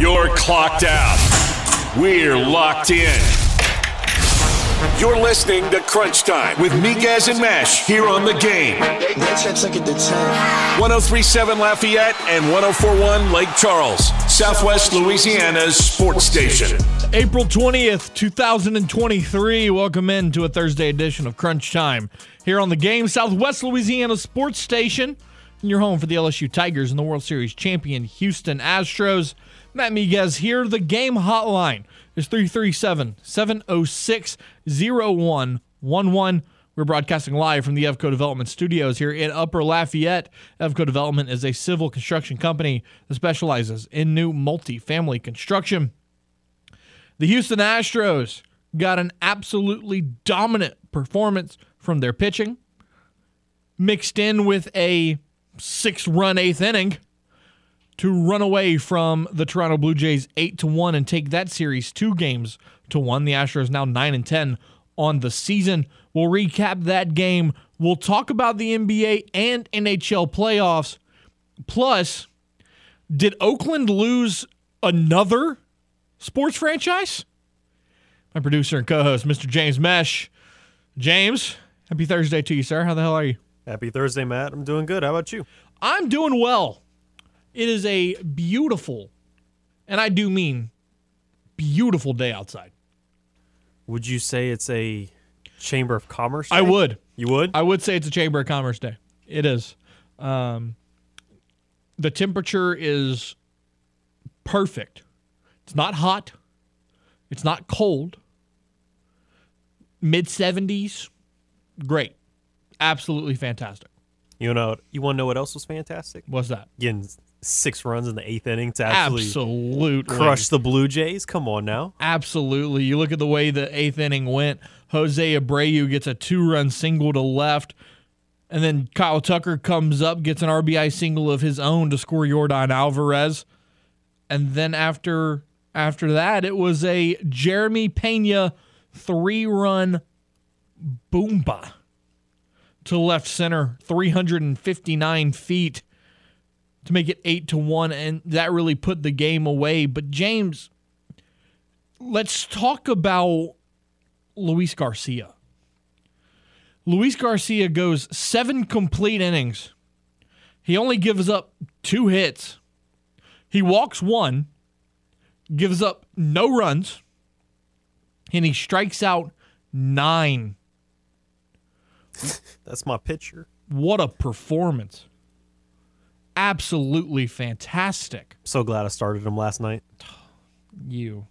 You're clocked out. We're locked in. You're listening to Crunch Time with Miguez and Meche here on the game. 1037 Lafayette and 1041 Lake Charles, Southwest Louisiana's sports station. April 20th, 2023. Welcome in to a Thursday edition of Crunch Time here on the game, Southwest Louisiana Sports Station. Your home for the LSU Tigers and the World Series champion Houston Astros. Matt Miguez here. The game hotline is 337 706 0111. We're broadcasting live from the Evco Development Studios here in Upper Lafayette. Evco Development is a civil construction company that specializes in new multi-family construction. The Houston Astros got an absolutely dominant performance from their pitching, mixed in with a six run eighth inning to run away from the Toronto Blue Jays 8 to 1 and take that series two games to 1. The Astros now 9 and 10 on the season. We'll recap that game. We'll talk about the NBA and NHL playoffs. Plus, did Oakland lose another sports franchise? My producer and co-host, Mr. James Meche. James, happy Thursday to you, sir. How the hell are you? Happy Thursday, Matt. I'm doing good. How about you? I'm doing well. It is a beautiful, and I do mean beautiful day outside. Would you say it's a Chamber of Commerce day? I would. You would? I would say it's a Chamber of Commerce day. It is. Um, the temperature is perfect. It's not hot. It's not cold. Mid 70s. Great. Absolutely fantastic. You know, you want to know what else was fantastic? What's that? Getting six runs in the eighth inning to absolutely, absolutely. crush the Blue Jays. Come on now. Absolutely. You look at the way the eighth inning went. Jose Abreu gets a two run single to left. And then Kyle Tucker comes up, gets an RBI single of his own to score Yordan Alvarez. And then after after that, it was a Jeremy Pena three run boomba to left center, 359 feet to make it 8 to 1 and that really put the game away. But James, let's talk about Luis Garcia. Luis Garcia goes 7 complete innings. He only gives up 2 hits. He walks 1, gives up no runs, and he strikes out 9. That's my pitcher. What a performance absolutely fantastic. So glad I started him last night. You,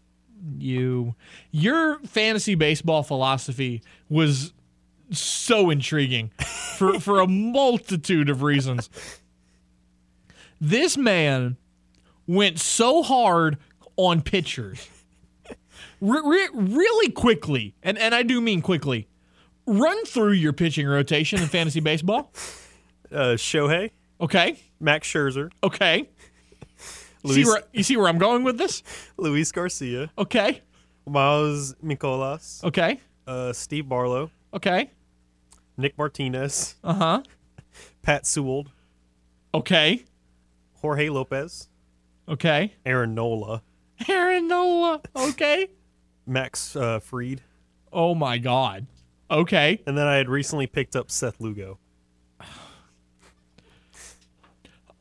you, your fantasy baseball philosophy was so intriguing for, for a multitude of reasons. This man went so hard on pitchers. Re- re- really quickly, and, and I do mean quickly, run through your pitching rotation in fantasy baseball. Uh, Shohei. Okay. Max Scherzer. Okay. Luis, see where, you see where I'm going with this? Luis Garcia. Okay. Miles Mikolas. Okay. Uh, Steve Barlow. Okay. Nick Martinez. Uh huh. Pat Sewald. Okay. Jorge Lopez. Okay. Aaron Nola. Aaron Nola. Okay. Max uh, Fried. Oh my God. Okay. And then I had recently picked up Seth Lugo.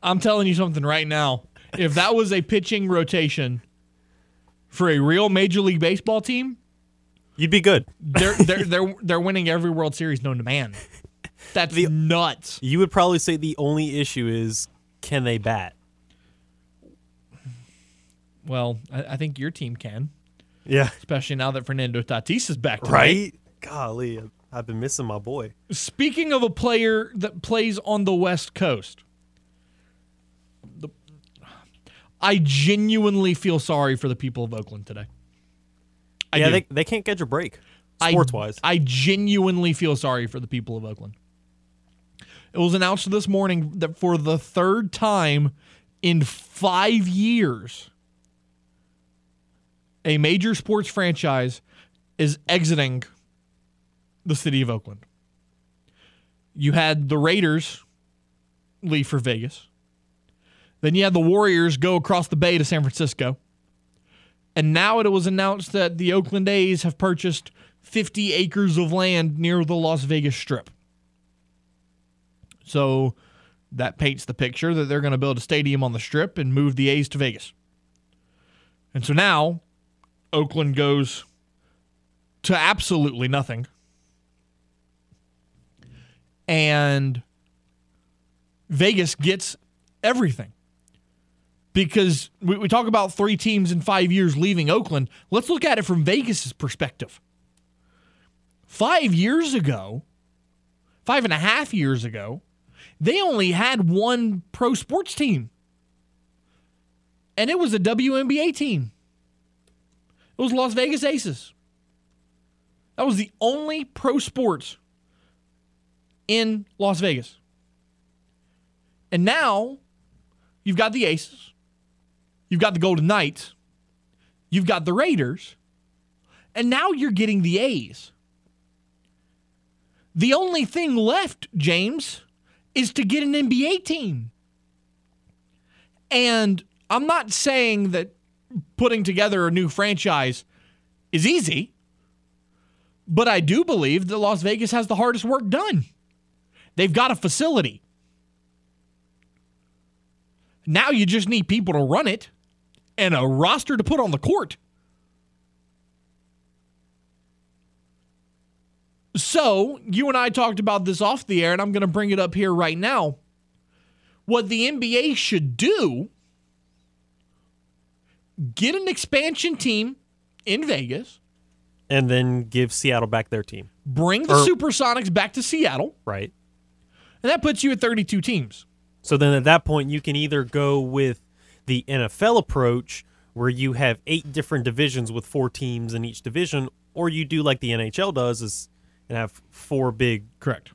I'm telling you something right now. If that was a pitching rotation for a real Major League Baseball team, you'd be good. They're they're they're they're winning every World Series known to man. That's the, nuts. You would probably say the only issue is can they bat? Well, I, I think your team can. Yeah. Especially now that Fernando Tatis is back. Tonight. Right? Golly, I've been missing my boy. Speaking of a player that plays on the West Coast, the, I genuinely feel sorry for the people of Oakland today. I yeah, they, they can't catch a break sports wise. I genuinely feel sorry for the people of Oakland. It was announced this morning that for the third time in five years, a major sports franchise is exiting the city of Oakland. You had the Raiders leave for Vegas. Then you had the Warriors go across the bay to San Francisco. And now it was announced that the Oakland A's have purchased 50 acres of land near the Las Vegas Strip. So that paints the picture that they're going to build a stadium on the Strip and move the A's to Vegas. And so now Oakland goes to absolutely nothing. And Vegas gets everything. Because we, we talk about three teams in five years leaving Oakland. Let's look at it from Vegas's perspective. Five years ago, five and a half years ago, they only had one pro sports team. And it was a WNBA team. It was Las Vegas Aces. That was the only pro sports in Las Vegas. And now you've got the Aces, you've got the Golden Knights, you've got the Raiders, and now you're getting the A's. The only thing left, James, is to get an NBA team. And I'm not saying that putting together a new franchise is easy, but I do believe that Las Vegas has the hardest work done. They've got a facility. Now you just need people to run it and a roster to put on the court. So, you and I talked about this off the air, and I'm going to bring it up here right now. What the NBA should do get an expansion team in Vegas, and then give Seattle back their team. bring the Or- Supersonics back to Seattle, Right. and that puts you at 32 teams. So then at that point, you can either go with the NFL approach, where you have eight different divisions with four teams in each division, or you do like the NHL does, is and have four big Correct.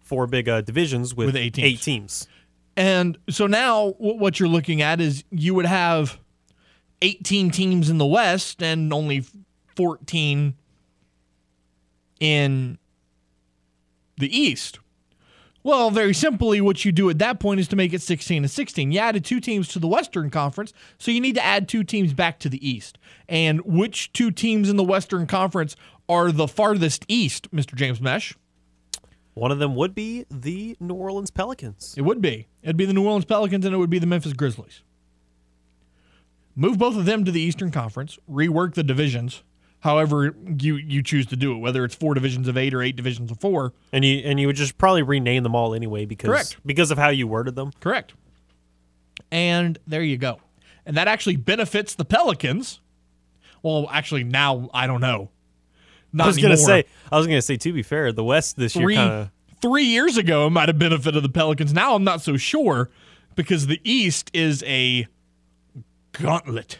four big uh, divisions with, With eight teams. eight teams. And so now what you're looking at is you would have 18 teams in the West and only 14 in the East. Well, very simply, what you do at that point is to make it 16 and 16. You added two teams to the Western Conference, so you need to add two teams back to the East. And which two teams in the Western Conference are the farthest east, Mr. James Meche? One of them would be the New Orleans Pelicans. It would be. It'd be the New Orleans Pelicans and it would be the Memphis Grizzlies. Move both of them to the Eastern Conference, rework the divisions, however you, you choose to do it, whether it's four divisions of eight or eight divisions of four. And you and you would just probably rename them all anyway because Correct. because of how you worded them. Correct. And there you go. And that actually benefits the Pelicans. Well, actually, now I don't know. Not I was gonna say I was gonna say to be fair, the West this year three kind of three years ago it might have benefited the Pelicans. Now I'm not so sure because the East is a gauntlet.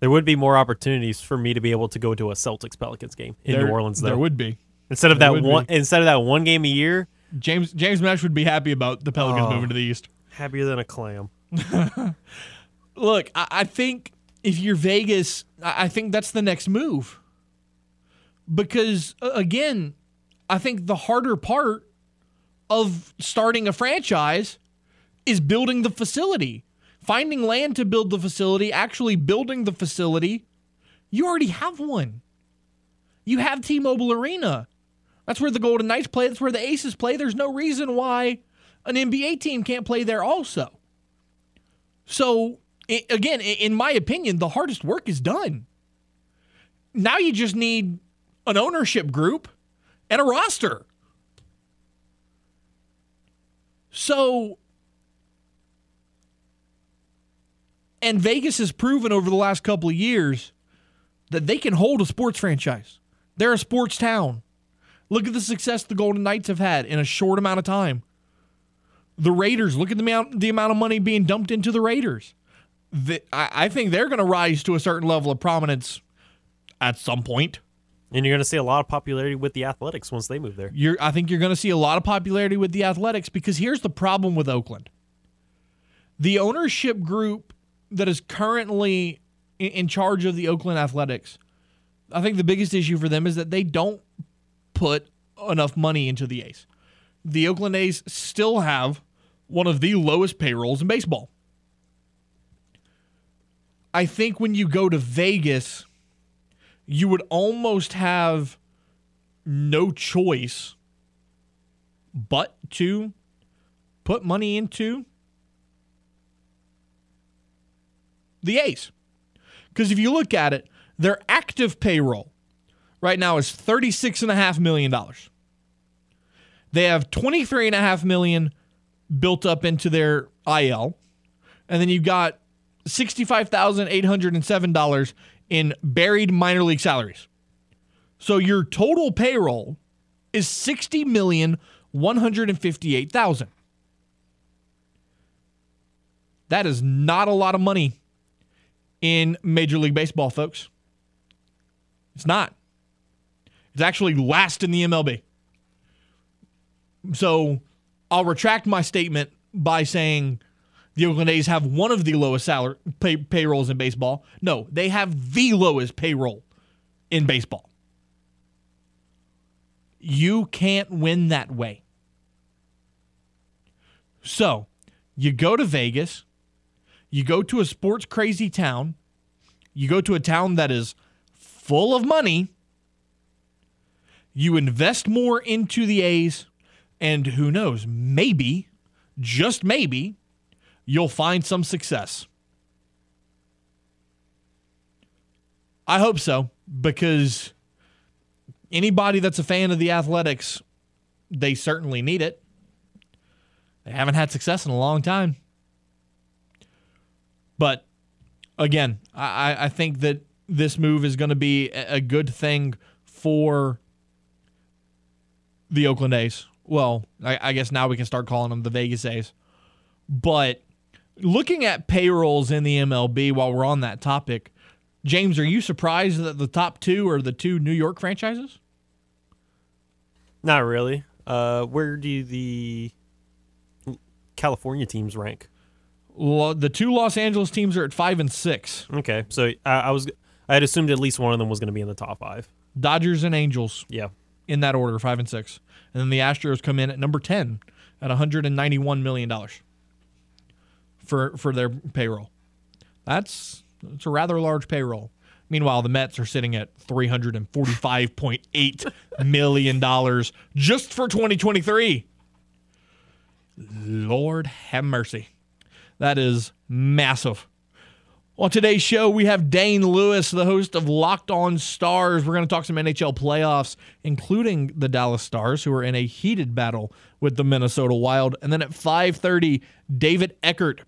There would be more opportunities for me to be able to go to a Celtics Pelicans game in There- New Orleans though. There would be. instead of there that one be. instead of that one game a year, James James Meche would be happy about the Pelicans Oh. moving to the East. happier than a clam. Look, I, I think if you're Vegas, I, I think that's the next move. Because again, I think the harder part of starting a franchise is building the facility, finding land to build the facility, actually building the facility. You already have one. You have T-Mobile Arena. That's where the Golden Knights play. That's where the Aces play. There's no reason why an NBA team can't play there also. So, again, in my opinion, the hardest work is done. Now you just need an ownership group and a roster. So, and Vegas has proven over the last couple of years that they can hold a sports franchise. They're a sports town. Look at the success the Golden Knights have had in a short amount of time. The Raiders, look at the amount, the amount of money being dumped into the Raiders. The, I, I think they're going to rise to a certain level of prominence at some point. And you're going to see a lot of popularity with the Athletics once they move there. You're, I think you're going to see a lot of popularity with the Athletics because here's the problem with Oakland. The ownership group that is currently in, charge of the Oakland Athletics, I think the biggest issue for them is that they don't put enough money into the A's. The Oakland A's still have one of the lowest payrolls in baseball. I think when you go to Vegas, you would almost have no choice but to put money into the A's. Because if you look at it, their active payroll right now is $36.5 million. They have 23.5 million built up into their IL. And then you've got $65,807 in buried minor league salaries. So your total payroll is sixty million one hundred and fifty-eight thousand. That is not a lot of money in Major League Baseball, folks. It's not. It's actually last in the MLB. So I'll retract my statement by saying the Oakland A's have one of the lowest salary pay, payrolls in baseball. No, they have the lowest payroll in baseball. You can't win that way. So, you go to Vegas, you go to a sports crazy town, you go to a town that is full of money, you invest more into the A's, and who knows, maybe, just maybe, you'll find some success. I hope so because anybody that's a fan of the Athletics, they certainly need it. They haven't had success in a long time. But again, I, I think that this move is going to be a good thing for the Oakland A's. Well, I, I guess now we can start calling them the Vegas A's. But looking at payrolls in the MLB while we're on that topic, James, are you surprised that the top two are the two New York franchises? Not really. Uh, where do the California teams rank? Lo- the two Los Angeles teams are at five and six. Okay, so I, I was I had assumed at least one of them was going to be in the top five. Dodgers and Angels Yeah, in that order, five and six, and then the Astros come in at number ten at 191 million dollars for for their payroll. That's it's a rather large payroll. Meanwhile, the Mets are sitting at 345.8 million dollars just for 2023. Lord have mercy. That is massive. On today's show, we have Dane Lewis, the host of Locked On Stars. We're going to talk some NHL playoffs, including the Dallas Stars, who are in a heated battle with the Minnesota Wild. And then at 5:30, David Eckert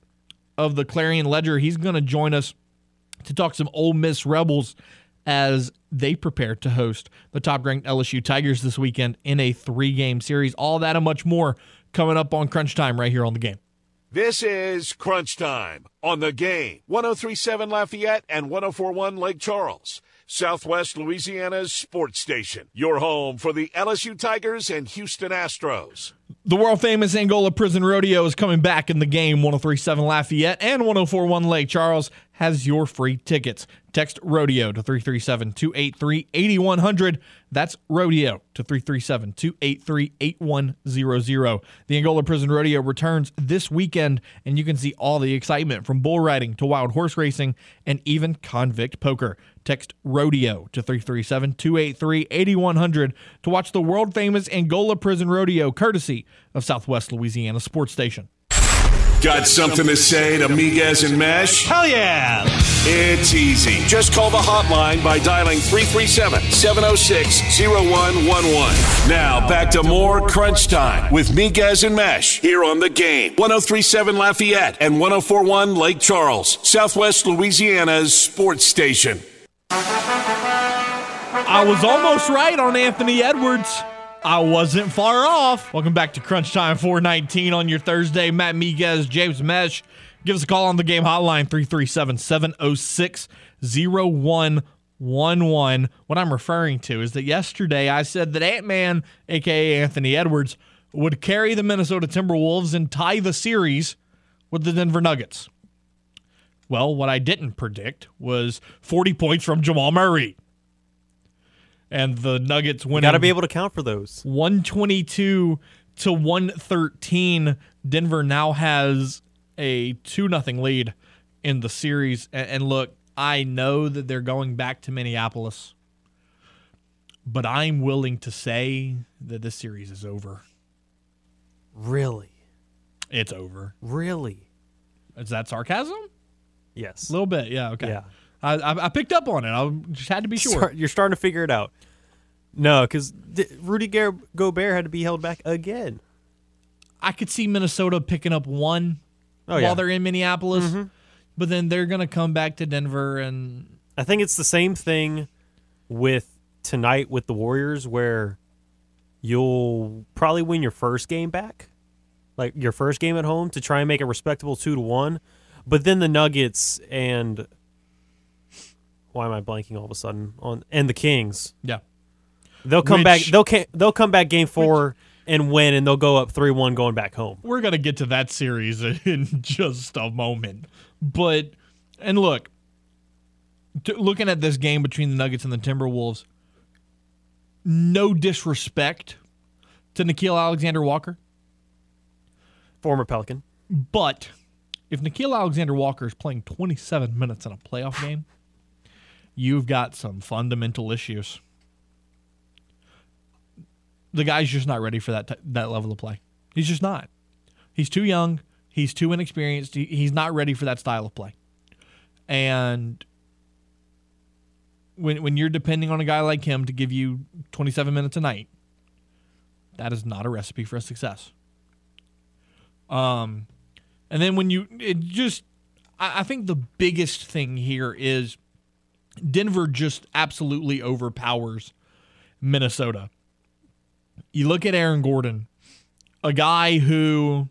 of the Clarion Ledger, he's going to join us to talk some Ole Miss Rebels as they prepare to host the top-ranked LSU Tigers this weekend in a three-game series. All that and much more coming up on Crunch Time right here on the game. This is Crunch Time on the game. 1037 Lafayette and 1041 Lake Charles, Southwest Louisiana's sports station. Your home for the LSU Tigers and Houston Astros. The world famous Angola Prison Rodeo is coming back in the game. 1037 Lafayette and 1041 Lake Charles has your free tickets. Text rodeo to 337 283 8100. That's rodeo to 337 283 8100. The Angola Prison Rodeo returns this weekend, and you can see all the excitement from bull riding to wild horse racing and even convict poker. Text rodeo to 337 283 8100 to watch the world famous Angola Prison Rodeo courtesy of Southwest Louisiana Sports Station. Got something to say to Miguez and Meche? hell yeah! It's easy. Just call the hotline by dialing 337 706 0111. Now, back to more Crunch Time with Miguez and Meche here on the game. 1037 Lafayette and 1041 Lake Charles, Southwest Louisiana's sports station. I was almost right on Anthony Edwards. I wasn't far off. Welcome back to Crunch Time 419 on your Thursday. Matt Miguez, James Meche. Give us a call on the game hotline 337 706 0111. What I'm referring to is that yesterday I said that Ant Man, aka Anthony Edwards, would carry the Minnesota Timberwolves and tie the series with the Denver Nuggets. Well, what I didn't predict was 40 points from Jamal Murray. And the Nuggets win. Got to be able to count for those. 122 to 113. Denver now has a 2 nothing lead in the series. And, and look, I know that they're going back to Minneapolis, but I'm willing to say that this series is over. Really? It's over. Really? Is that sarcasm? Yes. A little bit, yeah. Okay. Yeah. I, I, I picked up on it. I just had to be sure. Start- you're starting to figure it out. No, because Rudy Gar- Gobert had to be held back again. I could see Minnesota picking up one Oh, while yeah. they're in Minneapolis, mm-hmm. but then they're going to come back to Denver and I think it's the same thing with tonight with the Warriors, where you'll probably win your first game back, like your first game at home, to try and make a respectable two to one. But then the Nuggets and why am I blanking all of a sudden on and the Kings, yeah. they'll come back. They'll ca- they'll come back game four and win, and they'll go up three one going back home. We're going to get to that series in just a moment. But, and look, t- looking at this game between the Nuggets and the Timberwolves, no disrespect to Nickeil Alexander Walker, Former Pelican. but if Nickeil Alexander Walker is playing 27 minutes in a playoff game, you've got some fundamental issues. The guy's just not ready for that t- that level of play. He's just not. He's too young. He's too inexperienced. He, he's not ready for that style of play. And when when you're depending on a guy like him to give you 27 minutes a night, that is not a recipe for success. Um, and then when you it just, I, think the biggest thing here is Denver just absolutely overpowers Minnesota. You look at Aaron Gordon, a guy who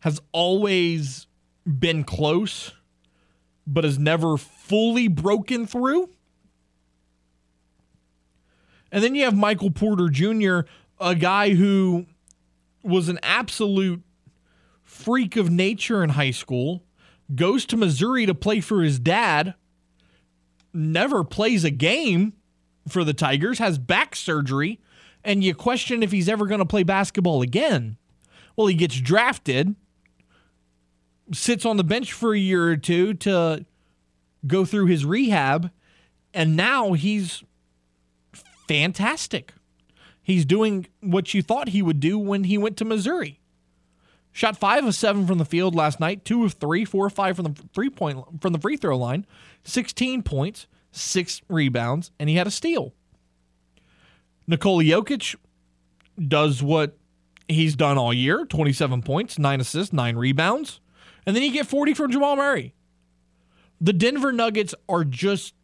has always been close, but has never fully broken through. And then you have Michael Porter Jr., a guy who was an absolute freak of nature in high school, goes to Missouri to play for his dad, never plays a game for the Tigers, has back surgery, and you question if he's ever going to play basketball again. Well, he gets drafted, sits on the bench for a year or two to go through his rehab, and now he's fantastic. He's doing what you thought he would do when he went to Missouri. Shot five of seven from the field last night, two of three, four of five from the three point from the free throw line, sixteen points, six rebounds, and he had a steal. Nikola Jokic does what he's done all year: twenty-seven points, nine assists, nine rebounds, and then you get forty from Jamal Murray. The Denver Nuggets are just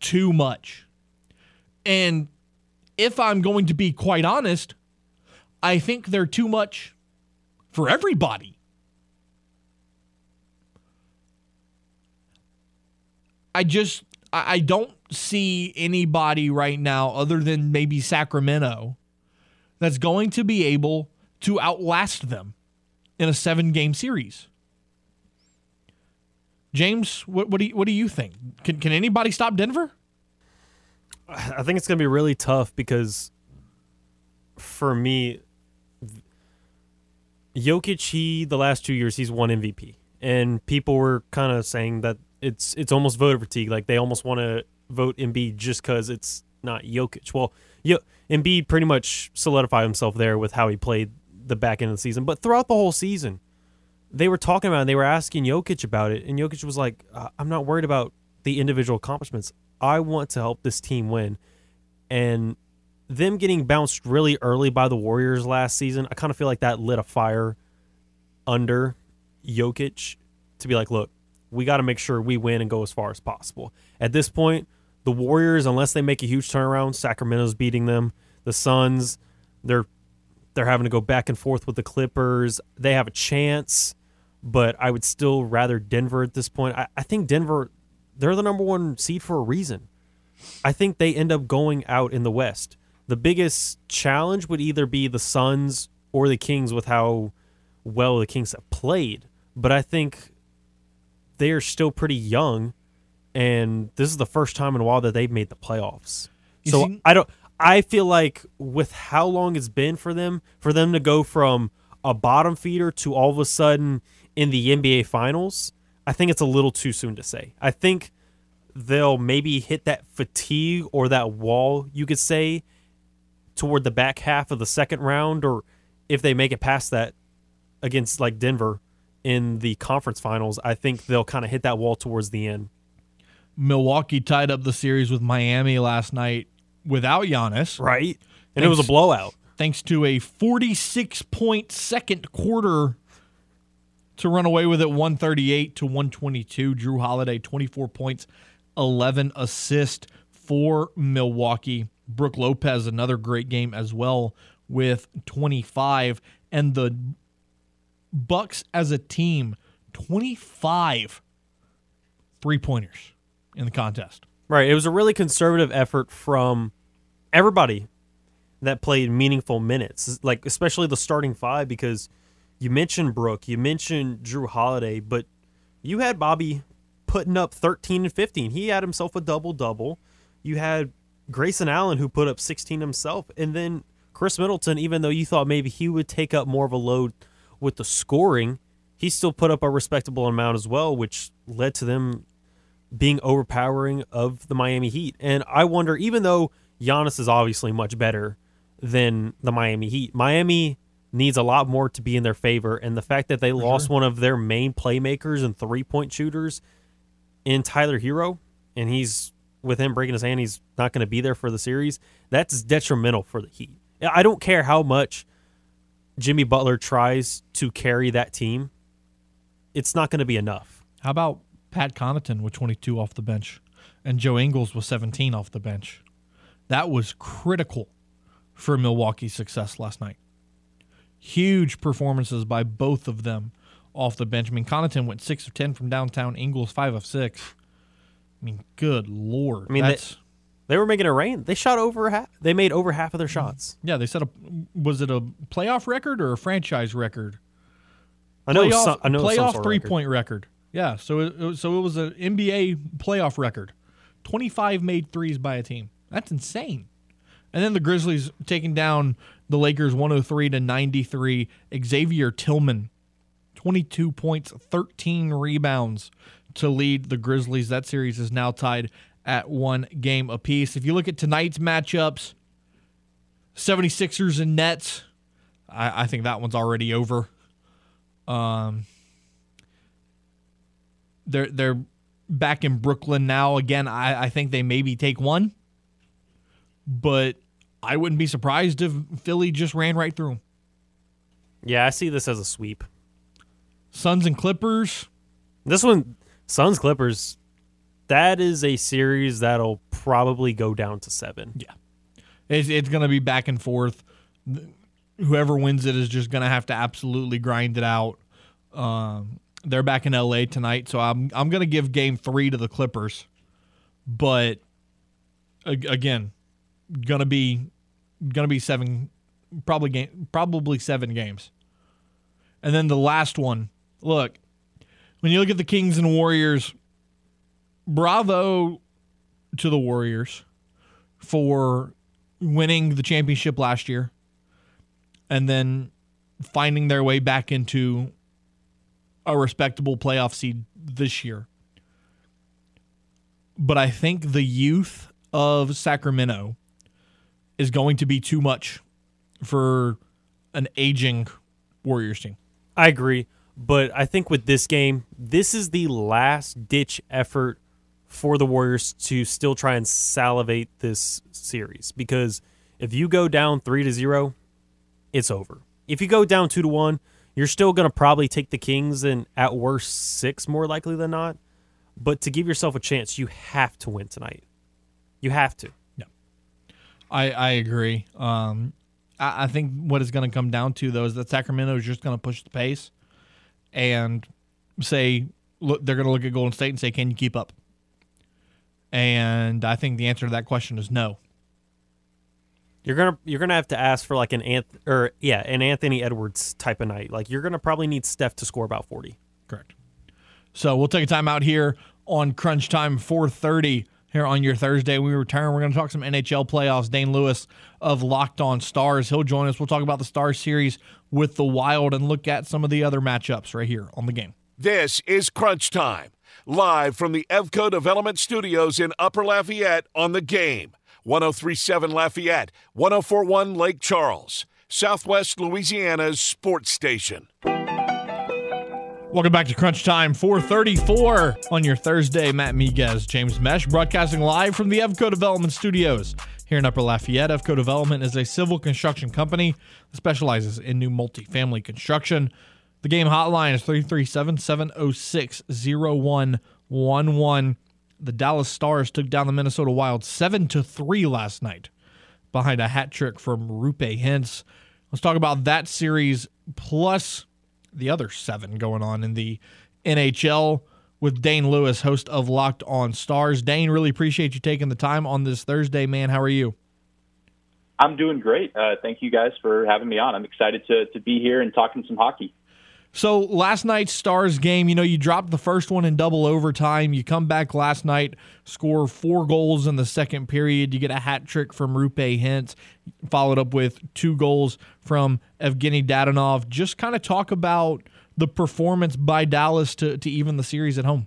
too much, and if I'm going to be quite honest, I think they're too much for everybody. I just I don't see anybody right now other than maybe Sacramento that's going to be able to outlast them in a seven game series. James, what, what do you, what do you think? Can can anybody stop Denver? I think it's going to be really tough because for me, Jokic, he the last two years he's won MVP, and people were kind of saying that it's it's almost voter fatigue. Like they almost want to vote Embiid just because it's not Jokic. Well, Yo- Embiid pretty much solidified himself there with how he played the back end of the season, but throughout the whole season, they were talking about it. and They were asking Jokic about it, and Jokic was like, "Uh, "I'm not worried about the individual accomplishments. I want to help this team win." And them getting bounced really early by the Warriors last season, I kind of feel like that lit a fire under Jokic to be like, "Look, we got to make sure we win and go as far as possible." At this point, the Warriors, unless they make a huge turnaround, Sacramento's beating them. The Suns, they're they're having to go back and forth with the Clippers. They have a chance, but I would still rather Denver at this point. I, I think Denver, they're the number one seed for a reason. I think they end up going out in the West. The biggest challenge would either be the Suns or the Kings with how well the Kings have played. But I think they are still pretty young, and this is the first time in a while that they've made the playoffs. You so see- I don't. I feel like with how long it's been for them, for them to go from a bottom feeder to all of a sudden in the NBA Finals, I think it's a little too soon to say. I think they'll maybe hit that fatigue or that wall, you could say, toward the back half of the second round, or if they make it past that against like Denver in the conference finals, I think they'll kind of hit that wall towards the end. Milwaukee tied up the series with Miami last night without Giannis. Right. And Thanks, it was a blowout. Thanks to a 46 point second quarter to run away with it 138 to 122. Jrue Holiday, 24 points, 11 assists for Milwaukee. Brook Lopez, another great game as well with 25. And the Bucks as a team, 25 three pointers in the contest. Right. It was a really conservative effort from everybody that played meaningful minutes, like especially the starting five, because you mentioned Brook, you mentioned Jrue Holiday, but you had Bobby putting up 13 and 15. He had himself a double double. You had Grayson Allen who put up 16 himself, and then Khris Middleton. Even though you thought maybe he would take up more of a load with the scoring, he still put up a respectable amount as well, which led to them being overpowering of the Miami Heat. And I wonder, even though Giannis is obviously much better than the Miami Heat, Miami needs a lot more to be in their favor. And the fact that they For lost sure. one of their main playmakers and three point shooters in Tyler Herro, and he's with him breaking his hand, he's not going to be there for the series. That's detrimental for the Heat. I don't care how much Jimmy Butler tries to carry that team, it's not going to be enough. How about Pat Connaughton with 22 off the bench and Joe Ingles with 17 off the bench? That was critical for Milwaukee's success last night. Huge performances by both of them off the bench. I mean, Connaughton went 6 of 10 from downtown, Ingles 5 of 6. I mean, good lord. I mean, that's. They- they were making it rain. They shot over half. They made over half of their shots. Yeah, they set a. Was it a playoff record or a franchise record? I know. Playoff, some, I know playoff three record. point record. Yeah, so it, so it was an NBA playoff record. Twenty five made threes by a team. That's insane. And then the Grizzlies taking down the Lakers 103 to 93. Xavier Tillman, 22 points, 13 rebounds to lead the Grizzlies. That series is now tied at one game apiece. If you look at tonight's matchups, 76ers and Nets, I, I think that one's already over. Um, they're they're back in Brooklyn now. Again, I, I think they maybe take one, but I wouldn't be surprised if Philly just ran right through them. Yeah, I see this as a sweep. Suns and Clippers. This one, Suns Clippers that is a series that'll probably go down to seven. Yeah, it's it's going to be back and forth. Whoever wins it is just going to have to absolutely grind it out. Um, they're back in LA tonight, so I'm I'm going to give Game Three to the Clippers, but again, gonna be gonna be seven, probably game, probably seven games, and then the last one. Look, when you look at the Kings and Warriors, bravo to the Warriors for winning the championship last year and then finding their way back into a respectable playoff seed this year. But I think the youth of Sacramento is going to be too much for an aging Warriors team. I agree. But I think with this game, this is the last ditch effort for the Warriors to still try and salivate this series because if you go down 3 to 0, it's over. If you go down 2 to 1, you're still going to probably take the Kings and at worst 6 more likely than not. But to give yourself a chance, you have to win tonight. You have to. Yeah. I I agree. Um I, I think what it's going to come down to though is that Sacramento is just going to push the pace and say look they're going to look at Golden State and say can you keep up? And I think the answer to that question is no. You're gonna you're gonna have to ask for like an Anth- or yeah an Anthony Edwards type of night. Like you're gonna probably need Steph to score about forty. Correct. So we'll take a time out here on Crunch Time 4:30 here on your Thursday. we return, we're going to talk some NHL playoffs. Dane Lewis of Locked On Stars, he'll join us. We'll talk about the Stars series with the Wild and look at some of the other matchups right here on the game. This is Crunch Time, live from the Evco Development Studios in Upper Lafayette on the game. 1037 Lafayette, 1041 Lake Charles, Southwest Louisiana's sports station. Welcome back to Crunch Time 434 on your Thursday. Matt Miguez, James Meche, broadcasting live from the Evco Development Studios here in Upper Lafayette. Evco Development is a civil construction company that specializes in new multifamily construction. The game hotline is 337 706 0111. The Dallas Stars took down the Minnesota Wild 7 to 3 last night behind a hat trick from Roope Hintz. Let's talk about that series plus the other seven going on in the NHL with Dane Lewis, host of Locked On Stars. Dane, really appreciate you taking the time on this Thursday, man. How are you? I'm doing great. Uh, thank you guys for having me on. I'm excited to, to be here and talking some hockey. So last night's Stars game, you know, you dropped the first one in double overtime. You come back last night, score four goals in the second period. You get a hat trick from Roope Hintz, followed up with two goals from Evgeny Dadonov. Just kind of talk about the performance by Dallas to, to even the series at home.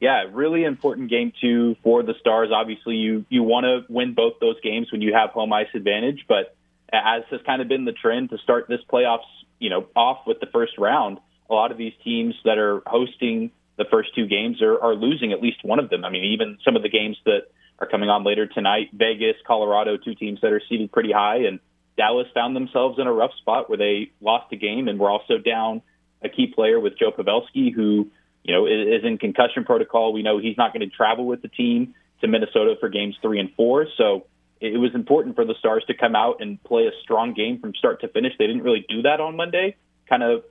Yeah, really important game two for the Stars. Obviously, you you want to win both those games when you have home ice advantage, but as has kind of been the trend to start this playoffs you know, off with the first round, a lot of these teams that are hosting the first two games are, are losing at least one of them. I mean, even some of the games that are coming on later tonight, Vegas, Colorado, two teams that are seated pretty high, and Dallas found themselves in a rough spot where they lost a game and were also down a key player with Joe Pavelski, who you know is in concussion protocol. We know he's not going to travel with the team to Minnesota for games three and four, so it was important for the Stars to come out and play a strong game from start to finish. They didn't really do that on Monday. Kind of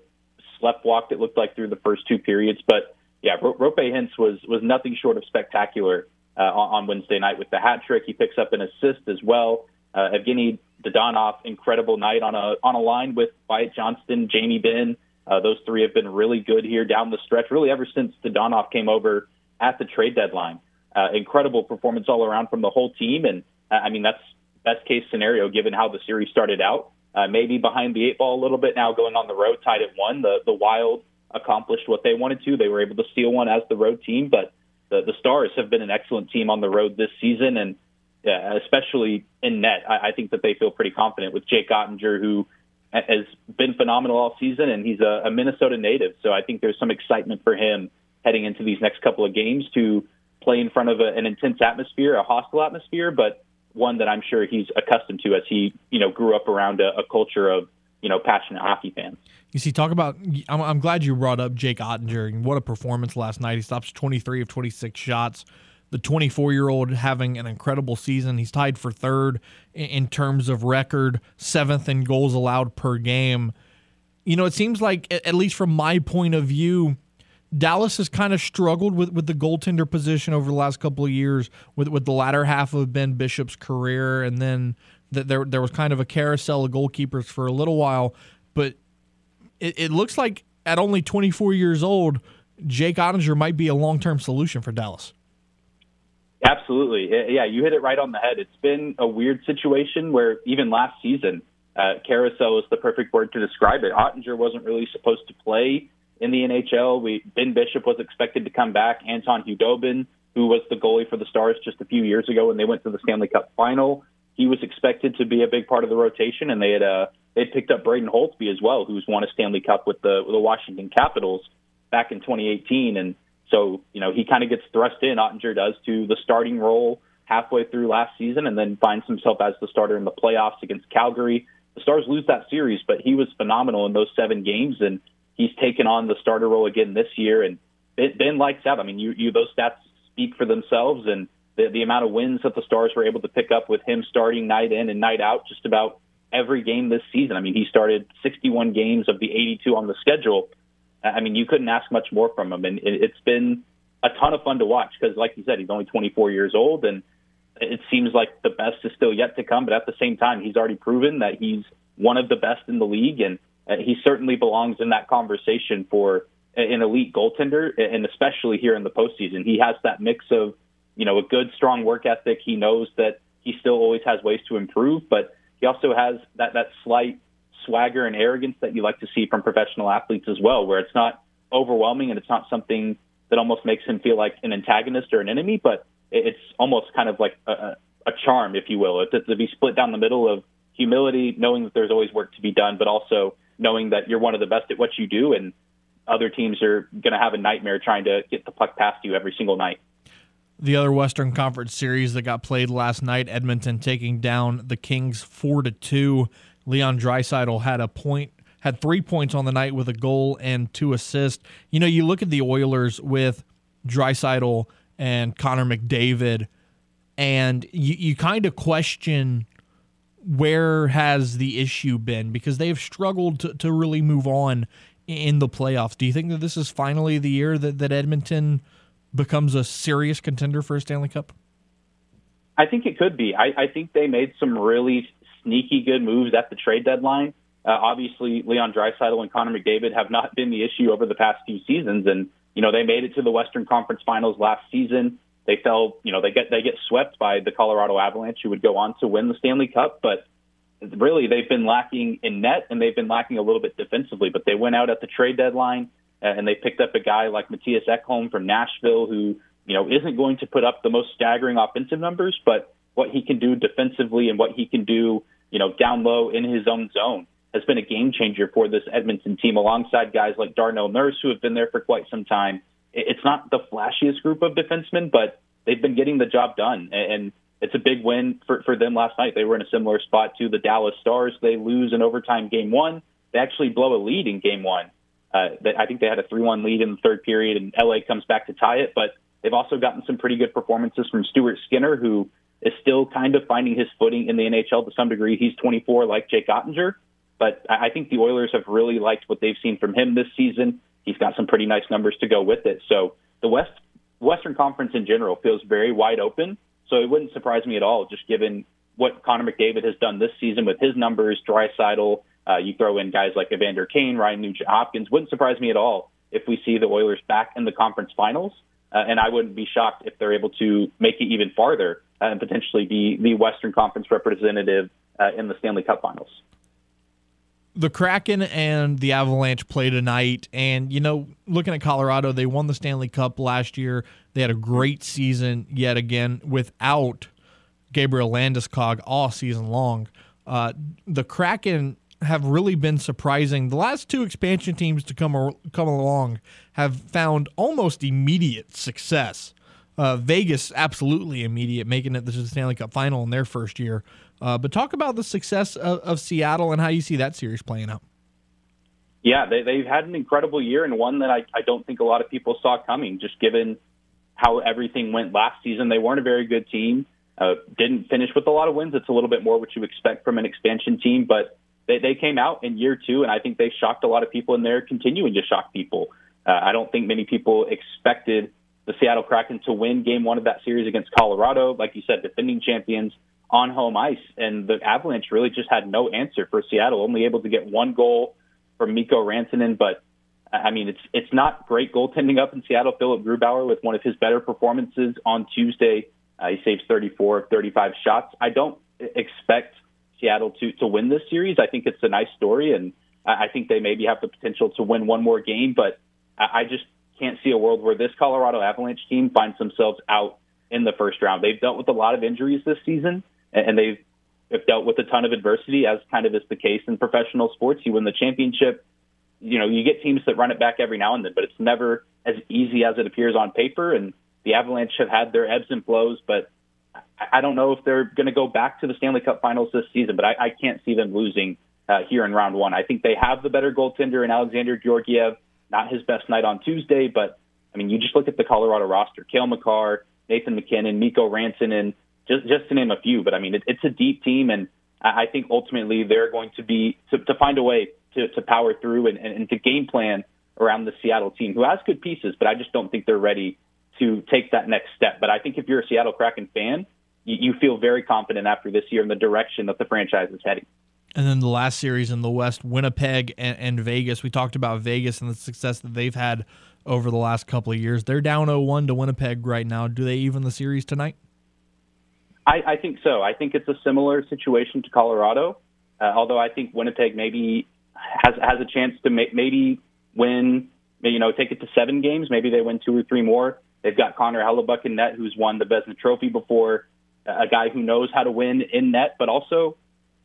slept walked. It looked like through the first two periods, but yeah, Roope Hintz was was nothing short of spectacular uh, on, Wednesday night with the hat trick. He picks up an assist as well. Uh, Evgeny Dadonov, incredible night on a on a line with Wyatt Johnston, Jamie Benn. Uh, those three have been really good here down the stretch, really ever since Dadonov came over at the trade deadline. Uh, incredible performance all around from the whole team, and I mean, that's best case scenario given how the series started out. Uh, maybe behind the eight ball a little bit now, going on the road, tied at one. The the Wild accomplished what they wanted to. They were able to steal one as the road team, but the the Stars have been an excellent team on the road this season, and uh, especially in net, I, I think that they feel pretty confident with Jake Oettinger, who has been phenomenal all season, and he's a, a Minnesota native. So I think there's some excitement for him heading into these next couple of games to play in front of a, an intense atmosphere, a hostile atmosphere, but one that I'm sure he's accustomed to as he, you know, grew up around a, a culture of, you know, passionate hockey fans. You see, talk about. I'm, I'm glad you brought up Jake Oettinger and what a performance last night. He stops 23 of 26 shots. The 24 year old having an incredible season. He's tied for third in, terms of record, seventh in goals allowed per game. You know, it seems like, at least from my point of view, Dallas has kind of struggled with, with the goaltender position over the last couple of years with with the latter half of Ben Bishop's career, and then the, there there was kind of a carousel of goalkeepers for a little while. But it, it looks like at only 24 years old, Jake Oettinger might be a long term solution for Dallas. Absolutely, yeah, you hit it right on the head. It's been a weird situation where even last season, uh, carousel is the perfect word to describe it. Oettinger wasn't really supposed to play in the NHL. We Ben Bishop was expected to come back. Anton Khudobin, who was the goalie for the Stars just a few years ago when they went to the Stanley Cup final, he was expected to be a big part of the rotation, and they had uh, they picked up Braden Holtby as well, who's won a Stanley Cup with the with the Washington Capitals back in 2018, and so you know he kind of gets thrust in. Oettinger does to the starting role halfway through last season, and then finds himself as the starter in the playoffs against Calgary. The Stars lose that series, but he was phenomenal in those seven games, and he's taken on the starter role again this year, and Ben lights out. I mean, you, you those stats speak for themselves, and the, the amount of wins that the Stars were able to pick up with him starting night in and night out, just about every game this season. I mean, he started 61 games of the 82 on the schedule. I mean, you couldn't ask much more from him, and it, it's been a ton of fun to watch because, like you said, he's only 24 years old, and it seems like the best is still yet to come. But at the same time, he's already proven that he's one of the best in the league, and uh, he certainly belongs in that conversation for an elite goaltender, and especially here in the postseason. He has that mix of, you know, a good, strong work ethic. He knows that he still always has ways to improve, but he also has that that slight swagger and arrogance that you like to see from professional athletes as well, where it's not overwhelming, and it's not something that almost makes him feel like an antagonist or an enemy. But it's almost kind of like a, a charm, if you will, to, to be split down the middle of humility, knowing that there's always work to be done, but also knowing that you're one of the best at what you do, and other teams are going to have a nightmare trying to get the puck past you every single night. The other Western Conference series that got played last night, Edmonton taking down the Kings four to two. Leon Draisaitl had a point, had three points on the night with a goal and two assists. You know, you look at the Oilers with Draisaitl and Connor McDavid, and you, you kind of question where has the issue been because they have struggled to, to really move on in the playoffs. Do you think that this is finally the year that, that Edmonton becomes a serious contender for a Stanley Cup? I think it could be. I, I think they made some really sneaky good moves at the trade deadline. Uh, obviously, Leon Draisaitl and Connor McDavid have not been the issue over the past few seasons, and you know they made it to the Western Conference Finals last season. They fell, you know, they get they get swept by the Colorado Avalanche, who would go on to win the Stanley Cup. But really, they've been lacking in net, and they've been lacking a little bit defensively. But they went out at the trade deadline, uh, and they picked up a guy like Mattias Ekholm from Nashville, who you know isn't going to put up the most staggering offensive numbers, but what he can do defensively and what he can do, you know, down low in his own zone has been a game changer for this Edmonton team, alongside guys like Darnell Nurse, who have been there for quite some time it's not the flashiest group of defensemen, but they've been getting the job done. And it's a big win for, for them last night. They were in a similar spot to the Dallas Stars. They lose in overtime game one. They actually blow a lead in game one. Uh, I think they had a 3 1 lead in the third period, and LA comes back to tie it. But they've also gotten some pretty good performances from Stuart Skinner, who is still kind of finding his footing in the NHL to some degree. He's 24, like Jake Oettinger. But I think the Oilers have really liked what they've seen from him this season he's got some pretty nice numbers to go with it. So the West Western Conference in general feels very wide open. So it wouldn't surprise me at all, just given what Connor McDavid has done this season with his numbers, Draisaitl. Uh, you throw in guys like Evander Kane, Ryan Nugent Hopkins. Wouldn't surprise me at all if we see the Oilers back in the conference finals. Uh, and I wouldn't be shocked if they're able to make it even farther and potentially be the Western Conference representative uh, in the Stanley Cup finals the Kraken and the Avalanche play tonight. And, you know, looking at Colorado, they won the Stanley Cup last year. They had a great season yet again without Gabriel Landeskog all season long. Uh, the Kraken have really been surprising. The last two expansion teams to come come along have found almost immediate success. Uh, Vegas, absolutely immediate, making it to the Stanley Cup final in their first year. Uh, but talk about the success of, of, Seattle and how you see that series playing out. Yeah, they, they've had an incredible year and one that I, I don't think a lot of people saw coming, just given how everything went last season. They weren't a very good team, uh, didn't finish with a lot of wins. It's a little bit more what you expect from an expansion team, but they, they came out in year two, and I think they shocked a lot of people, and they're continuing to shock people. Uh, I don't think many people expected the Seattle Kraken to win game one of that series against Colorado. Like you said, defending champions on home ice, and the Avalanche really just had no answer for Seattle. Only able to get one goal from Mikko Rantanen, but I mean it's it's not great goaltending up in Seattle. Philipp Grubauer with one of his better performances on Tuesday. Uh, he saves 34 of 35 shots. I don't expect Seattle to to win this series. I think it's a nice story, and I think they maybe have the potential to win one more game. But I just can't see a world where this Colorado Avalanche team finds themselves out in the first round. They've dealt with a lot of injuries this season and they've dealt with a ton of adversity, as kind of is the case in professional sports. You win the championship, you know, you get teams that run it back every now and then, but it's never as easy as it appears on paper. And the Avalanche have had their ebbs and flows, but I don't know if they're going to go back to the Stanley Cup Finals this season. But I, I can't see them losing uh, here in round one. I think they have the better goaltender in Alexander Georgiev. Not his best night on Tuesday, but I mean, you just look at the Colorado roster: Cale Makar, Nathan MacKinnon, Mikko Rantanen, just just to name a few. But I mean, it, it's a deep team, and I think ultimately they're going to be to, to find a way to, to power through and, and, and to game plan around the Seattle team, who has good pieces, but I just don't think they're ready to take that next step. But I think if you're a Seattle Kraken fan, you, you feel very confident after this year in the direction that the franchise is heading. And then the last series in the West, Winnipeg and, and, Vegas. We talked about Vegas and the success that they've had over the last couple of years. They're down 0 1 to Winnipeg right now. Do they even the series tonight? I, I think so. I think it's a similar situation to Colorado, uh, although I think Winnipeg maybe has has a chance to ma- maybe win you know, take it to seven games. Maybe they win two or three more. They've got Connor Hellebuyck in net, who's won the Vezina Trophy before, a guy who knows how to win in net, but also,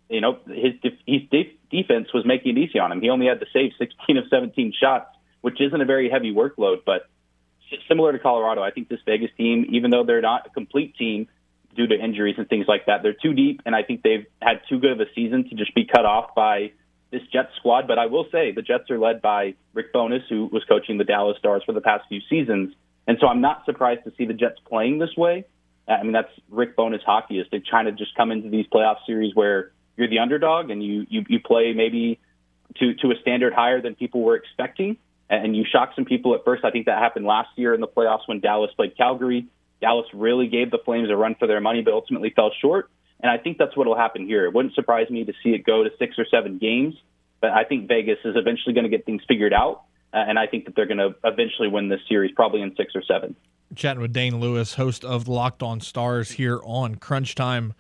you know, his his defense was making it easy on him. He only had to save 16 of 17 shots, which isn't a very heavy workload, but similar to Colorado, I think this Vegas team, even though they're not a complete team due to injuries and things like that, they're too deep, and I think they've had too good of a season to just be cut off by this Jets squad. But I will say the Jets are led by Rick Bowness, who was coaching the Dallas Stars for the past few seasons, and so I'm not surprised to see the Jets playing this way. I mean, that's Rick Bowness hockey to trying to just come into these playoff series where you're the underdog and you you, you play maybe to to a standard higher than people were expecting and you shock some people at first. I think that happened last year in the playoffs when Dallas played Calgary. Dallas really gave the Flames a run for their money, but ultimately fell short. And I think that's what will happen here. It wouldn't surprise me to see it go to six or seven games, but I think Vegas is eventually going to get things figured out. Uh, and I think that they're going to eventually win this series, probably in six or seven. Chatting with Dane Lewis, host of Locked On Stars here on Crunch Time.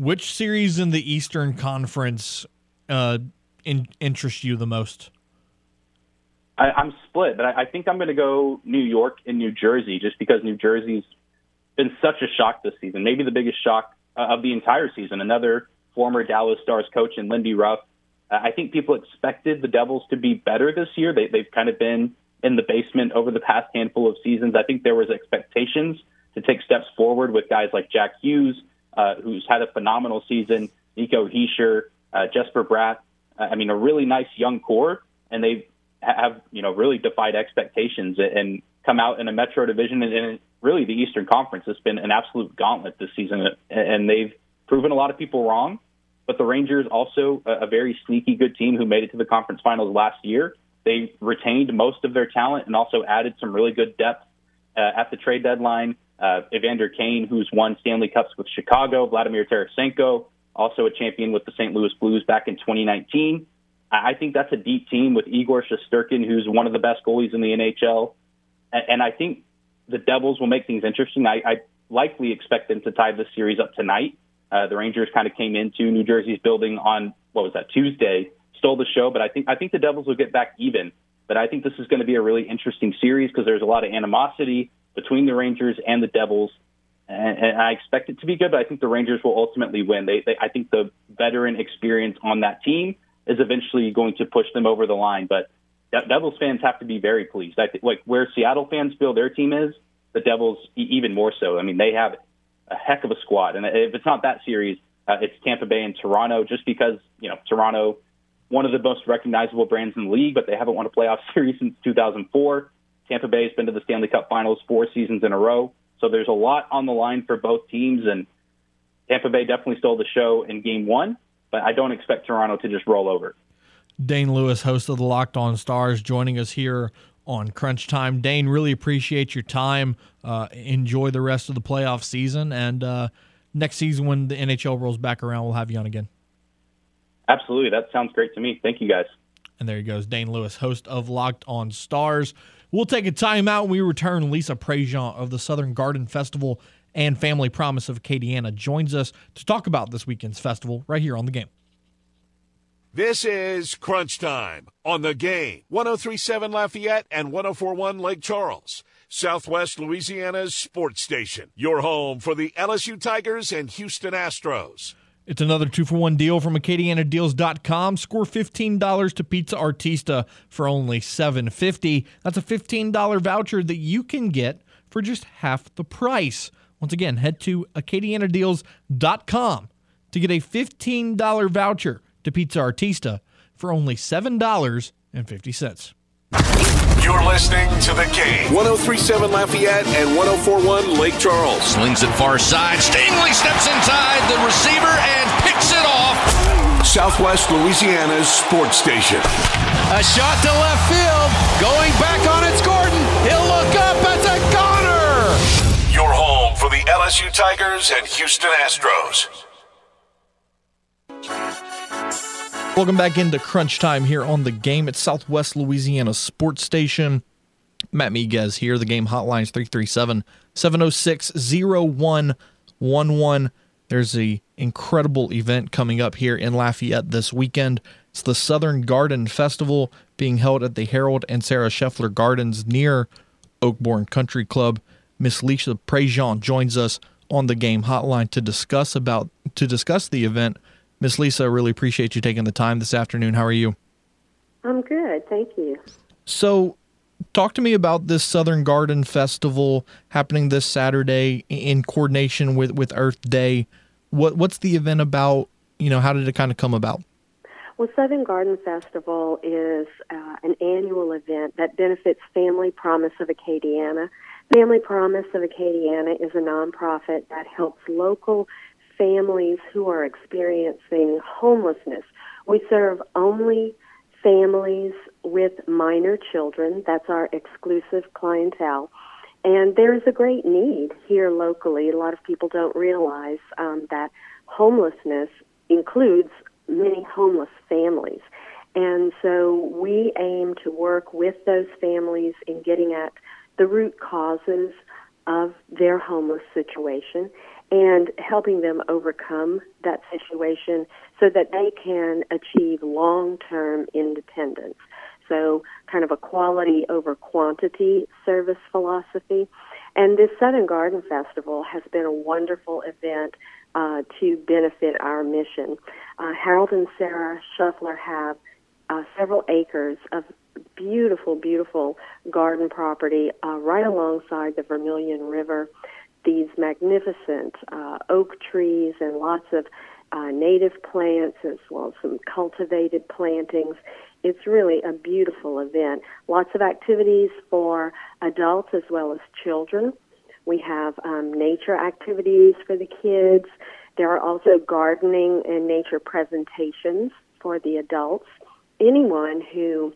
Which series in the Eastern Conference uh, in, interests you the most? I, I'm split, but I, I think I'm going to go New York and New Jersey just because New Jersey's been such a shock this season, maybe the biggest shock uh, of the entire season. Another former Dallas Stars coach and Lindy Ruff. I think people expected the Devils to be better this year. They, they've kind of been in the basement over the past handful of seasons. I think there was expectations to take steps forward with guys like Jack Hughes, uh, who's had a phenomenal season, Nico Hischier, uh, Jesper Bratt. Uh, I mean, a really nice young core, and they've have you know really defied expectations and come out in a Metro division and, and really the Eastern Conference has been an absolute gauntlet this season, and they've proven a lot of people wrong. But the Rangers also a, a very sneaky good team who made it to the conference finals last year. They retained most of their talent and also added some really good depth uh, at the trade deadline. Uh, Evander Kane, who's won Stanley Cups with Chicago, Vladimir Tarasenko, also a champion with the St. Louis Blues back in 2019. I think that's a deep team with Igor Shesterkin, who's one of the best goalies in the NHL. And I think the Devils will make things interesting. I, I likely expect them to tie this series up tonight. Uh, the Rangers kind of came into New Jersey's building on what was that Tuesday, stole the show, but I think I think the Devils will get back even. But I think this is going to be a really interesting series because there's a lot of animosity between the Rangers and the Devils, and, and I expect it to be good. But I think the Rangers will ultimately win. They, they I think the veteran experience on that team is eventually going to push them over the line. But Devils fans have to be very pleased. I think like where Seattle fans feel their team is, the Devils even more so. I mean, they have a heck of a squad, and if it's not that series, uh, it's Tampa Bay and Toronto. Just because you know Toronto, one of the most recognizable brands in the league, but they haven't won a playoff series since 2004. Tampa Bay has been to the Stanley Cup Finals four seasons in a row, so there's a lot on the line for both teams, and Tampa Bay definitely stole the show in Game One but I don't expect Toronto to just roll over. Dane Lewis, host of the Locked On Stars, joining us here on Crunch Time. Dane, really appreciate your time. Uh, enjoy the rest of the playoff season, and uh, next season when the NHL rolls back around, we'll have you on again. Absolutely, that sounds great to me. Thank you, guys. And there he goes, Dane Lewis, host of Locked On Stars. We'll take a timeout when we return. Lisa Prejean of the Southern Garden Festival and Family Promise of Acadiana joins us to talk about this weekend's festival right here on the game. This is Crunch Time on the game. 1037 Lafayette and 1041 Lake Charles. Southwest Louisiana's sports station. Your home for the LSU Tigers and Houston Astros. It's another two for one deal from AcadianaDeals.com. Score $15 to Pizza Artista for only $7.50. That's a $15 voucher that you can get for just half the price. Once again, head to AcadianaDeals.com to get a $15 voucher to Pizza Artista for only $7.50. You're listening to the game. 1037 Lafayette and 1041 Lake Charles. Slings it far side. Stingley steps inside the receiver and picks it off. Southwest Louisiana's sports station. A shot to left field. Going back on it's Gordon. He'll look up. It's a goner. Your home for the LSU Tigers and Houston Astros. Welcome back into Crunch Time here on the game at Southwest Louisiana Sports Station. Matt Miguez here. The game hotline is 337 706 0111. There's a incredible event coming up here in Lafayette this weekend It's the Southern Garden Festival being held at the Harold and Sarah Scheffler Gardens near Oakbourne Country Club. Miss Lisa Prejean joins us on the game hotline to discuss about to discuss the event. Miss Lisa, I really appreciate you taking the time this afternoon. How are you? I'm good, thank you. So, talk to me about this Southern Garden Festival happening this Saturday in coordination with, with Earth Day. What what's the event about? You know, how did it kind of come about? Well, Southern Garden Festival is uh, an annual event that benefits Family Promise of Acadiana. Family Promise of Acadiana is a nonprofit that helps local families who are experiencing homelessness. We serve only families with minor children. That's our exclusive clientele. And there's a great need here locally. A lot of people don't realize um, that homelessness includes many homeless families. And so we aim to work with those families in getting at the root causes of their homeless situation and helping them overcome that situation so that they can achieve long term independence. So, kind of a quality over quantity service philosophy. And this Southern Garden Festival has been a wonderful event uh, to benefit our mission. Uh, Harold and Sarah Shuffler have uh, several acres of beautiful, beautiful garden property uh, right alongside the Vermilion River. These magnificent uh, oak trees and lots of uh, native plants as well as some cultivated plantings. It's really a beautiful event. Lots of activities for adults as well as children. We have um, nature activities for the kids. There are also gardening and nature presentations for the adults. Anyone who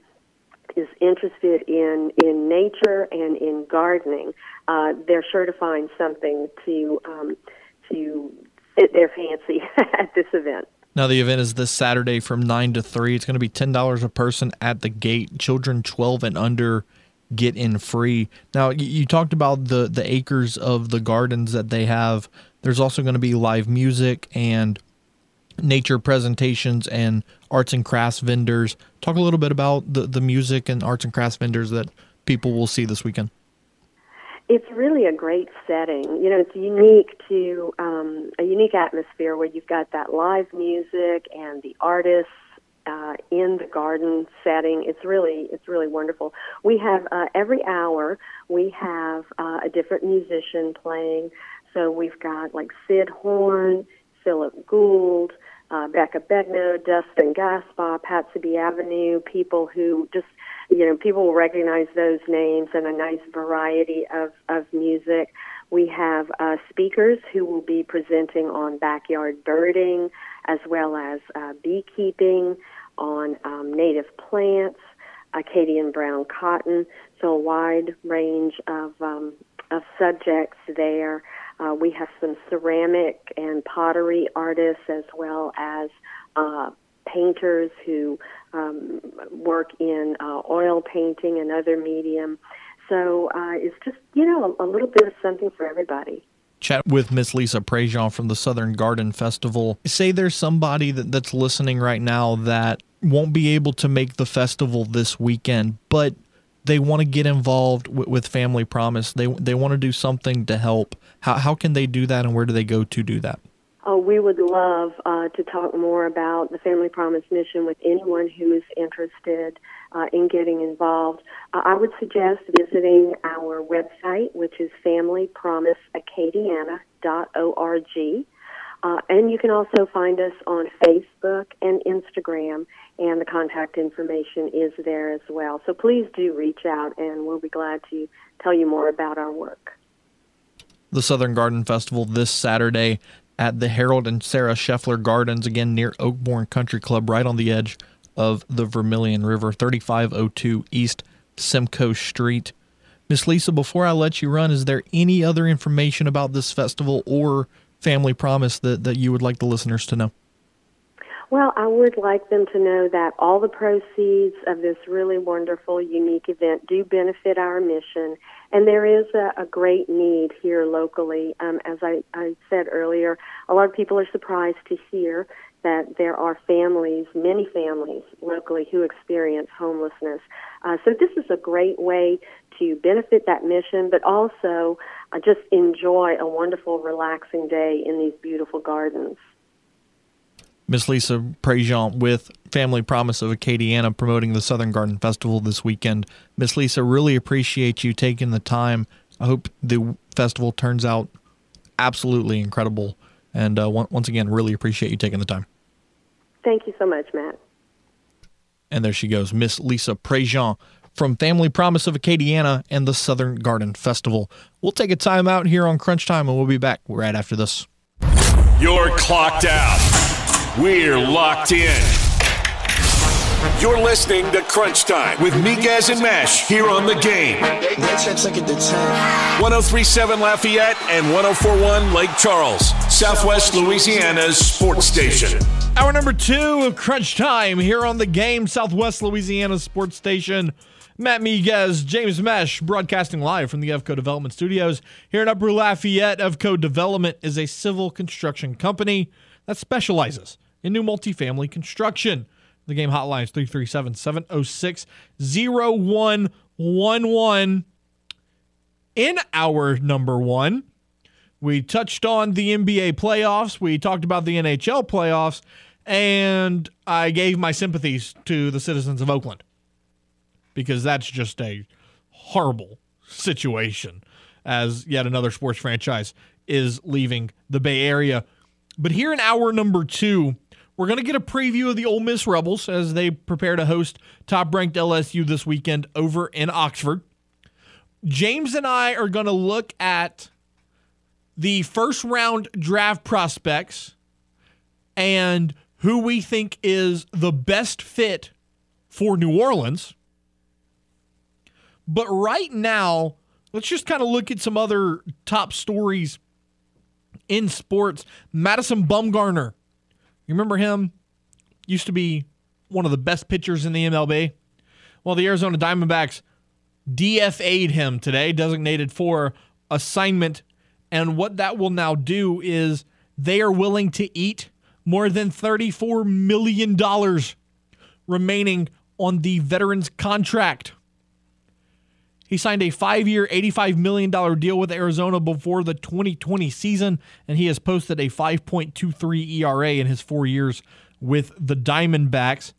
is interested in in nature and in gardening, uh, they're sure to find something to um, to fit their fancy at this event. Now the event is this Saturday from nine to three. It's going to be ten dollars a person at the gate. Children twelve and under get in free. Now you talked about the the acres of the gardens that they have. There's also going to be live music and nature presentations and arts and crafts vendors. Talk a little bit about the, the music and arts and crafts vendors that people will see this weekend. It's really a great setting. You know, it's unique to um, a unique atmosphere where you've got that live music and the artists uh, in the garden setting. It's really it's really wonderful. We have uh, every hour we have uh, a different musician playing. So we've got like Sid Horn, Philip Gould, uh, Becca Begno, Dustin Gaspar, Patsy Avenue, people who just, you know, people will recognize those names and a nice variety of, of music. We have uh, speakers who will be presenting on backyard birding as well as uh, beekeeping, on um, native plants, Acadian brown cotton, so a wide range of, um, of subjects there. Uh, we have some ceramic and pottery artists as well as uh, painters who um, work in uh, oil painting and other medium. So uh, it's just, you know, a, a, little bit of something for everybody. Chat with Miss Lisa Prejean from the Southern Garden Festival. Say there's somebody that, that's listening right now that won't be able to make the festival this weekend, but they want to get involved with, with Family Promise. They they want to do something to help. How how can they do that, and where do they go to do that? Oh, we would love uh, to talk more about the Family Promise mission with anyone who is interested uh, in getting involved. Uh, I would suggest visiting our website, which is familypromiseacadiana.org. Uh, and you can also find us on Facebook and Instagram, and the contact information is there as well. So please do reach out, and we'll be glad to tell you more about our work. The Southern Garden Festival this Saturday at the Harold and Sarah Scheffler Gardens, again near Oakbourne Country Club, right on the edge of the Vermilion River, 3502 East Simcoe Street. Miss Lisa, before I let you run, is there any other information about this festival or family promise that, that you would like the listeners to know? Well, I would like them to know that all the proceeds of this really wonderful, unique event do benefit our mission. And there is a, a great need here locally. Um, as I, I said earlier, a lot of people are surprised to hear that there are families, many families locally, who experience homelessness. Uh, so this is a great way to benefit that mission, but also uh, just enjoy a wonderful, relaxing day in these beautiful gardens. Miss Lisa Prejean with Family Promise of Acadiana promoting the Southern Garden Festival this weekend. Miss Lisa, really appreciate you taking the time. I hope the festival turns out absolutely incredible. And uh, once again, really appreciate you taking the time. Thank you so much, Matt. And there she goes, Miss Lisa Prejean from Family Promise of Acadiana and the Southern Garden Festival. We'll take a time out here on Crunch Time and we'll be back right after this. You're clocked out. We're locked in. You're listening to Crunch Time with Miguez and Meche here on the game. 1037 Lafayette and 1041 Lake Charles, Southwest Louisiana's sports station. Hour number two of Crunch Time here on the game, Southwest Louisiana sports station. Matt Miguez, James Meche, broadcasting live from the EVCO Development Studios here in Upper Lafayette. EVCO Development is a civil construction company that specializes in new multifamily construction. The game hotline is 337 706 0111. In our number one, we touched on the NBA playoffs, we talked about the NHL playoffs, and I gave my sympathies to the citizens of Oakland because that's just a horrible situation as yet another sports franchise is leaving the Bay Area. But here in hour number two, we're going to get a preview of the Ole Miss Rebels as they prepare to host top ranked LSU this weekend over in Oxford. James and I are going to look at the first round draft prospects and who we think is the best fit for New Orleans. But right now, let's just kind of look at some other top stories in sports. Madison Bumgarner you remember him? Used to be one of the best pitchers in the MLB. Well, the Arizona Diamondbacks DFA'd him today, designated for assignment. And what that will now do is they are willing to eat more than $34 million remaining on the veteran's contract. He signed a five year, $85 million deal with Arizona before the 2020 season, and he has posted a 5.23 ERA in his four years with the Diamondbacks.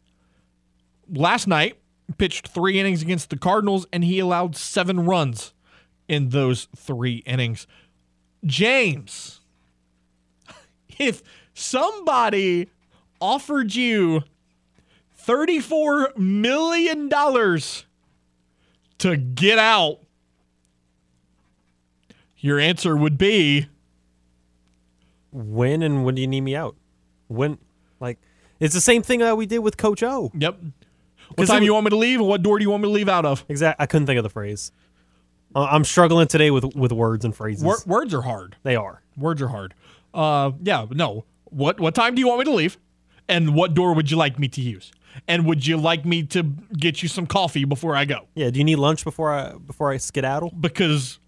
Last night, pitched three innings against the Cardinals, and he allowed seven runs in those three innings. James, if somebody offered you $34 million to get out, your answer would be when and when do you need me out? When, like, it's the same thing that we did with Coach O. Yep. What time do you want me to leave, and what door do you want me to leave out of? Exactly. I couldn't think of the phrase. I'm struggling today with with words and phrases. Wor- words are hard. They are. Words are hard. Uh, yeah. No. What what time do you want me to leave, and what door would you like me to use? And would you like me to get you some coffee before I go? Yeah. Do you need lunch before I before I skedaddle? Because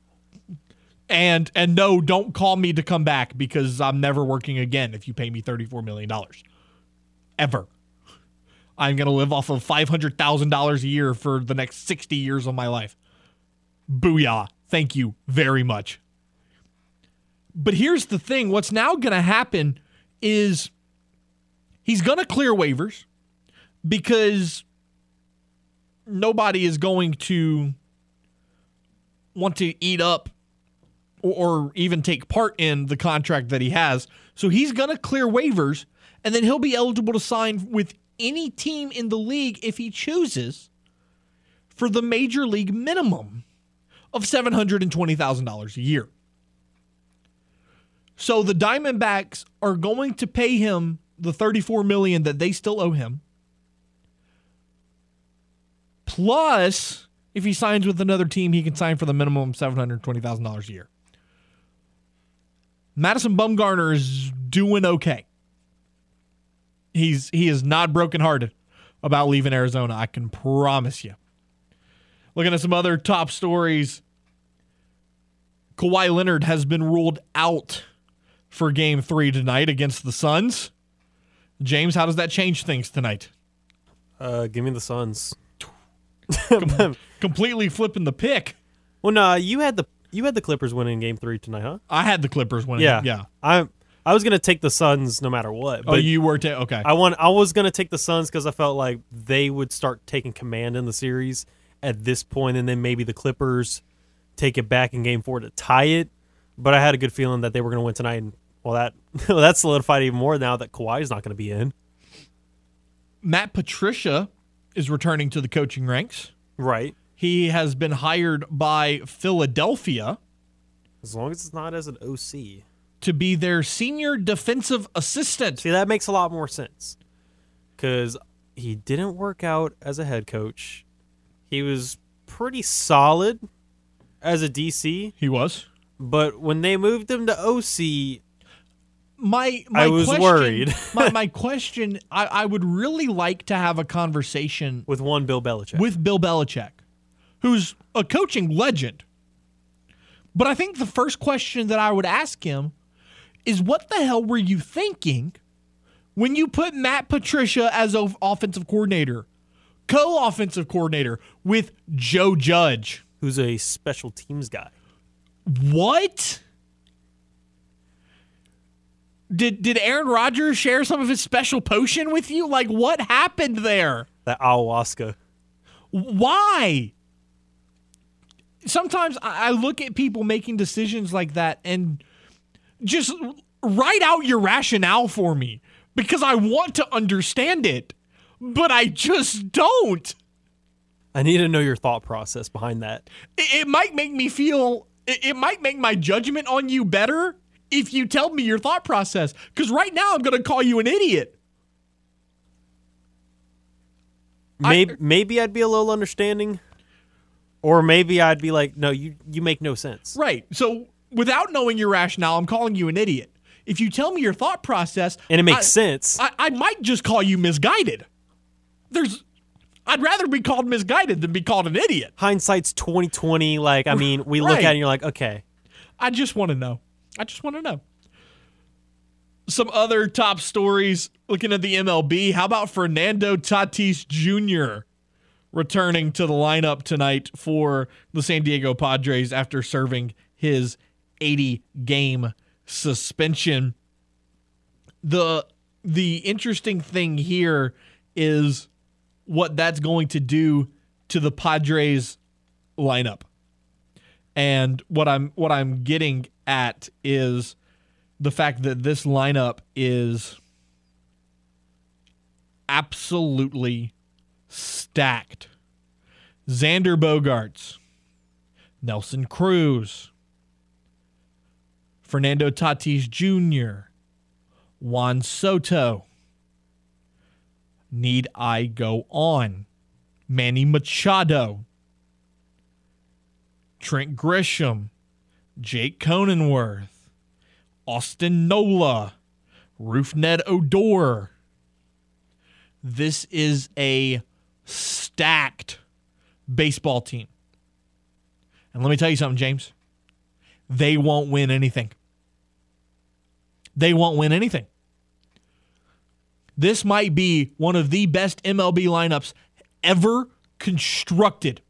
and and no, don't call me to come back because I'm never working again if you pay me thirty four million dollars. Ever. I'm gonna live off of five hundred thousand dollars a year for the next sixty years of my life. Booyah. Thank you very much. But here's the thing what's now gonna happen is he's gonna clear waivers because nobody is going to want to eat up or, even take part in the contract that he has. So he's going to clear waivers and then he'll be eligible to sign with any team in the league if he chooses for the major league minimum of $720,000 a year. So the Diamondbacks are going to pay him the 34 million that they still owe him Plus, if he signs with another team, he can sign for the minimum $720,000 a year. Madison Bumgarner is doing okay. He's he is not brokenhearted about leaving Arizona. I can promise you. Looking at some other top stories. Kawhi Leonard has been ruled out for game three tonight against the Suns. James, how does that change things tonight? Uh, give me the Suns. Completely flipping the pick. Well, no, you had the you had the Clippers winning Game Three tonight, huh? I had the Clippers winning. Yeah, yeah. I I was gonna take the Suns no matter what. Oh, But you were ta- okay. I want I was gonna take the Suns because I felt like they would start taking command in the series at this point, and then maybe the Clippers take it back in Game Four to tie it. But I had a good feeling that they were gonna win tonight, and well, that well, that solidified even more now that Kawhi is not gonna be in. Matt Patricia is returning to the coaching ranks. Right. He has been hired by Philadelphia As long as it's not as an OC. to be their senior defensive assistant. See, that makes a lot more sense. Because he didn't work out as a head coach. He was pretty solid as a DC, He was. but when they moved him to OC, My, my I was question, worried. my, my question I, I would really like to have a conversation with one Bill Belichick. with Bill Belichick, who's a coaching legend. But I think the first question that I would ask him is what the hell were you thinking when you put Matt Patricia as o- offensive coordinator, co offensive coordinator with Joe Judge? who's a special teams guy. What? Did did Aaron Rodgers share some of his special potion with you? Like what happened there? That ayahuasca. Why? Sometimes I look at people making decisions like that and just write out your rationale for me because I want to understand it, but I just don't. I need to know your thought process behind that. It, it might make me feel, it, it might make my judgment on you better if you tell me your thought process because right now I'm going to call you an idiot. I- Maybe maybe I'd be a little understanding, or maybe I'd be like, no, you you make no sense. Right. So without knowing your rationale, I'm calling you an idiot. If you tell me your thought process, And it makes I- sense. I, I might just call you misguided. There's, I'd rather be called misguided than be called an idiot. Hindsight's twenty twenty. Like I mean, we look at it and you're like, okay, I just want to know. I just want to know. Some other top stories looking at the MLB. How about Fernando Tatis Jr. returning to the lineup tonight for the San Diego Padres after serving his 80 game suspension? The the interesting thing here is what that's going to do to the Padres lineup. And what I'm what I'm getting at is the fact that this lineup is absolutely stacked. Xander Bogaerts, Nelson Cruz, Fernando Tatis Jr., Juan Soto. Need I go on? Manny Machado, Trent Grisham, Jake Cronenworth, Austin Nola, Rougned Odor. This is a stacked baseball team. And let me tell you something, James. They won't win anything. They won't win anything. This might be one of the best MLB lineups ever constructed.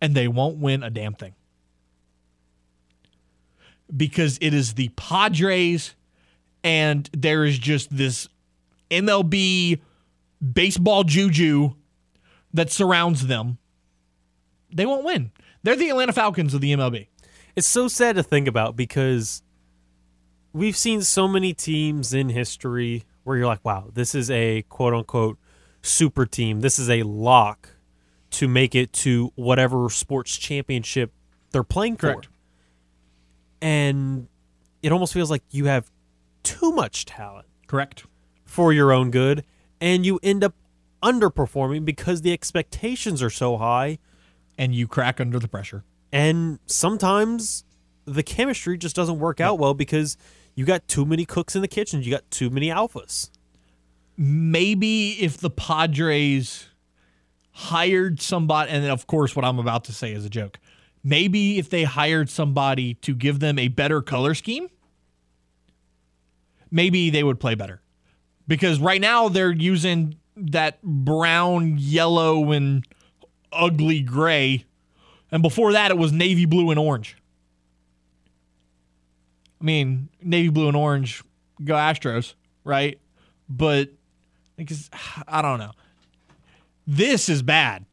And they won't win a damn thing because it is the Padres and there is just this MLB baseball juju that surrounds them. They won't win. They're the Atlanta Falcons of the MLB. it's so sad to think about because we've seen so many teams in history where you're like, wow, this is a quote unquote super team. This is a lock to make it to whatever sports championship they're playing for. And it almost feels like you have too much talent Correct. for your own good and you end up underperforming because the expectations are so high And you crack under the pressure. and sometimes the chemistry just doesn't work out well because you got too many cooks in the kitchen you got too many alphas Maybe if the Padres hired somebody, and of course, what I'm about to say is a joke. Maybe if they hired somebody to give them a better color scheme, maybe they would play better. because right now they're using that brown, yellow, and ugly gray, and before that it was navy blue and orange. I mean, navy blue and orange, go Astros, right? But because I don't know, this is bad.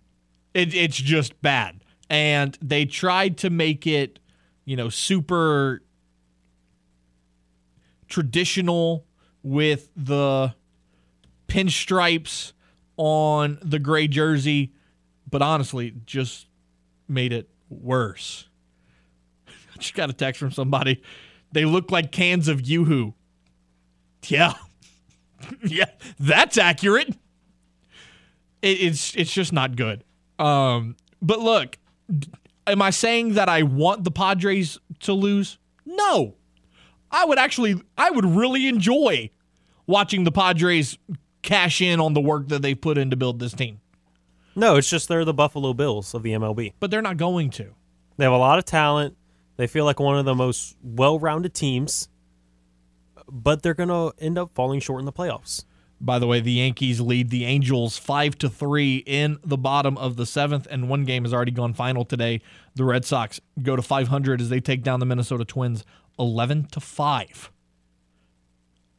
It, it's just bad, and they tried to make it, you know, super traditional with the pinstripes on the gray jersey, but honestly, just made it worse. I just got a text from somebody. They look like cans of Yoo-Hoo. Yeah. yeah, that's accurate. It, it's it's just not good. Um, but look, am I saying that I want the Padres to lose? No. I would actually I would really enjoy watching the Padres cash in on the work that they've put in to build this team. No, it's just they're the Buffalo Bills of the MLB. But they're not going to. They have a lot of talent. They feel like one of the most well-rounded teams, but they're going to end up falling short in the playoffs. By the way, the Yankees lead the Angels 5 to 3 in the bottom of the 7th and one game has already gone final today. The Red Sox go to 500 as they take down the Minnesota Twins 11 to 5.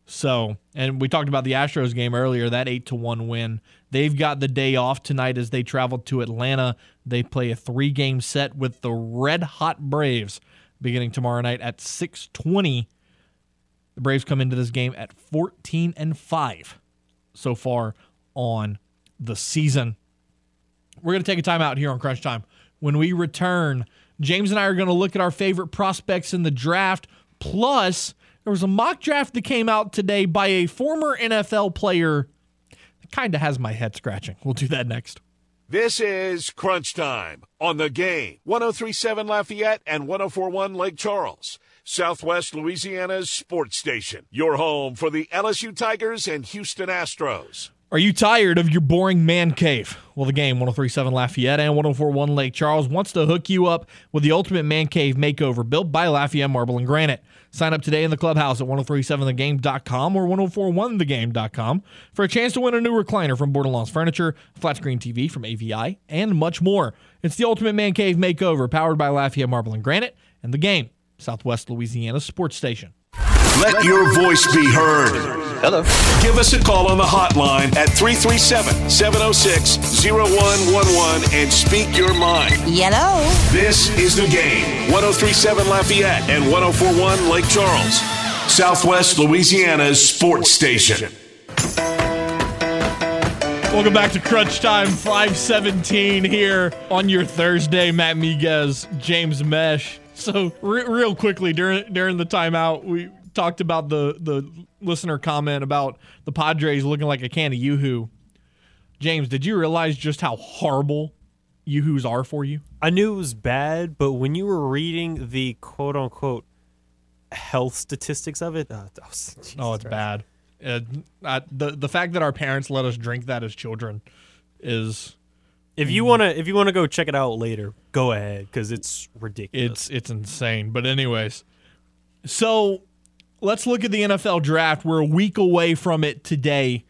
So, and we talked about the Astros game earlier, that 8 to 1 win. They've got the day off tonight as they travel to Atlanta. They play a 3-game set with the Red Hot Braves beginning tomorrow night at 6:20. The Braves come into this game at 14 and 5 so far on the season. We're going to take a time out here on Crunch Time. When we return, James and I are going to look at our favorite prospects in the draft. Plus, there was a mock draft that came out today by a former NFL player kind of has my head scratching. We'll do that next. This is Crunch Time on the game. 1037 Lafayette and 1041 Lake Charles. Southwest Louisiana's sports station. Your home for the LSU Tigers and Houston Astros. Are you tired of your boring man cave? Well, the game 1037 Lafayette and 1041 Lake Charles wants to hook you up with the ultimate man cave makeover built by Lafayette Marble and Granite. Sign up today in the clubhouse at 1037thegame.com or 1041thegame.com for a chance to win a new recliner from Bordelon's Furniture, flat screen TV from AVI, and much more. It's the ultimate man cave makeover powered by Lafayette Marble and Granite and the game, Southwest Louisiana sports station. Let your voice be heard. Hello. Give us a call on the hotline at 337 706 0111 and speak your mind. Yellow. This is the game 1037 Lafayette and 1041 Lake Charles, Southwest Louisiana's sports station. Welcome back to Crunch Time 517 here on your Thursday. Matt Miguez, James Meche. So, re- real quickly during during the timeout, we talked about the the listener comment about the Padres looking like a can of Yoo-Hoo. James, did you realize just how horrible Yoo-Hoos are for you? I knew it was bad, but when you were reading the quote unquote health statistics of it, uh, was, Jesus Oh, it's Christ. bad. Uh, I, the the fact that our parents let us drink that as children is If you wanna, if you wanna go check it out later, go ahead because it's ridiculous. It's it's insane. But anyways, so let's look at the NFL draft. We're a week away from it today.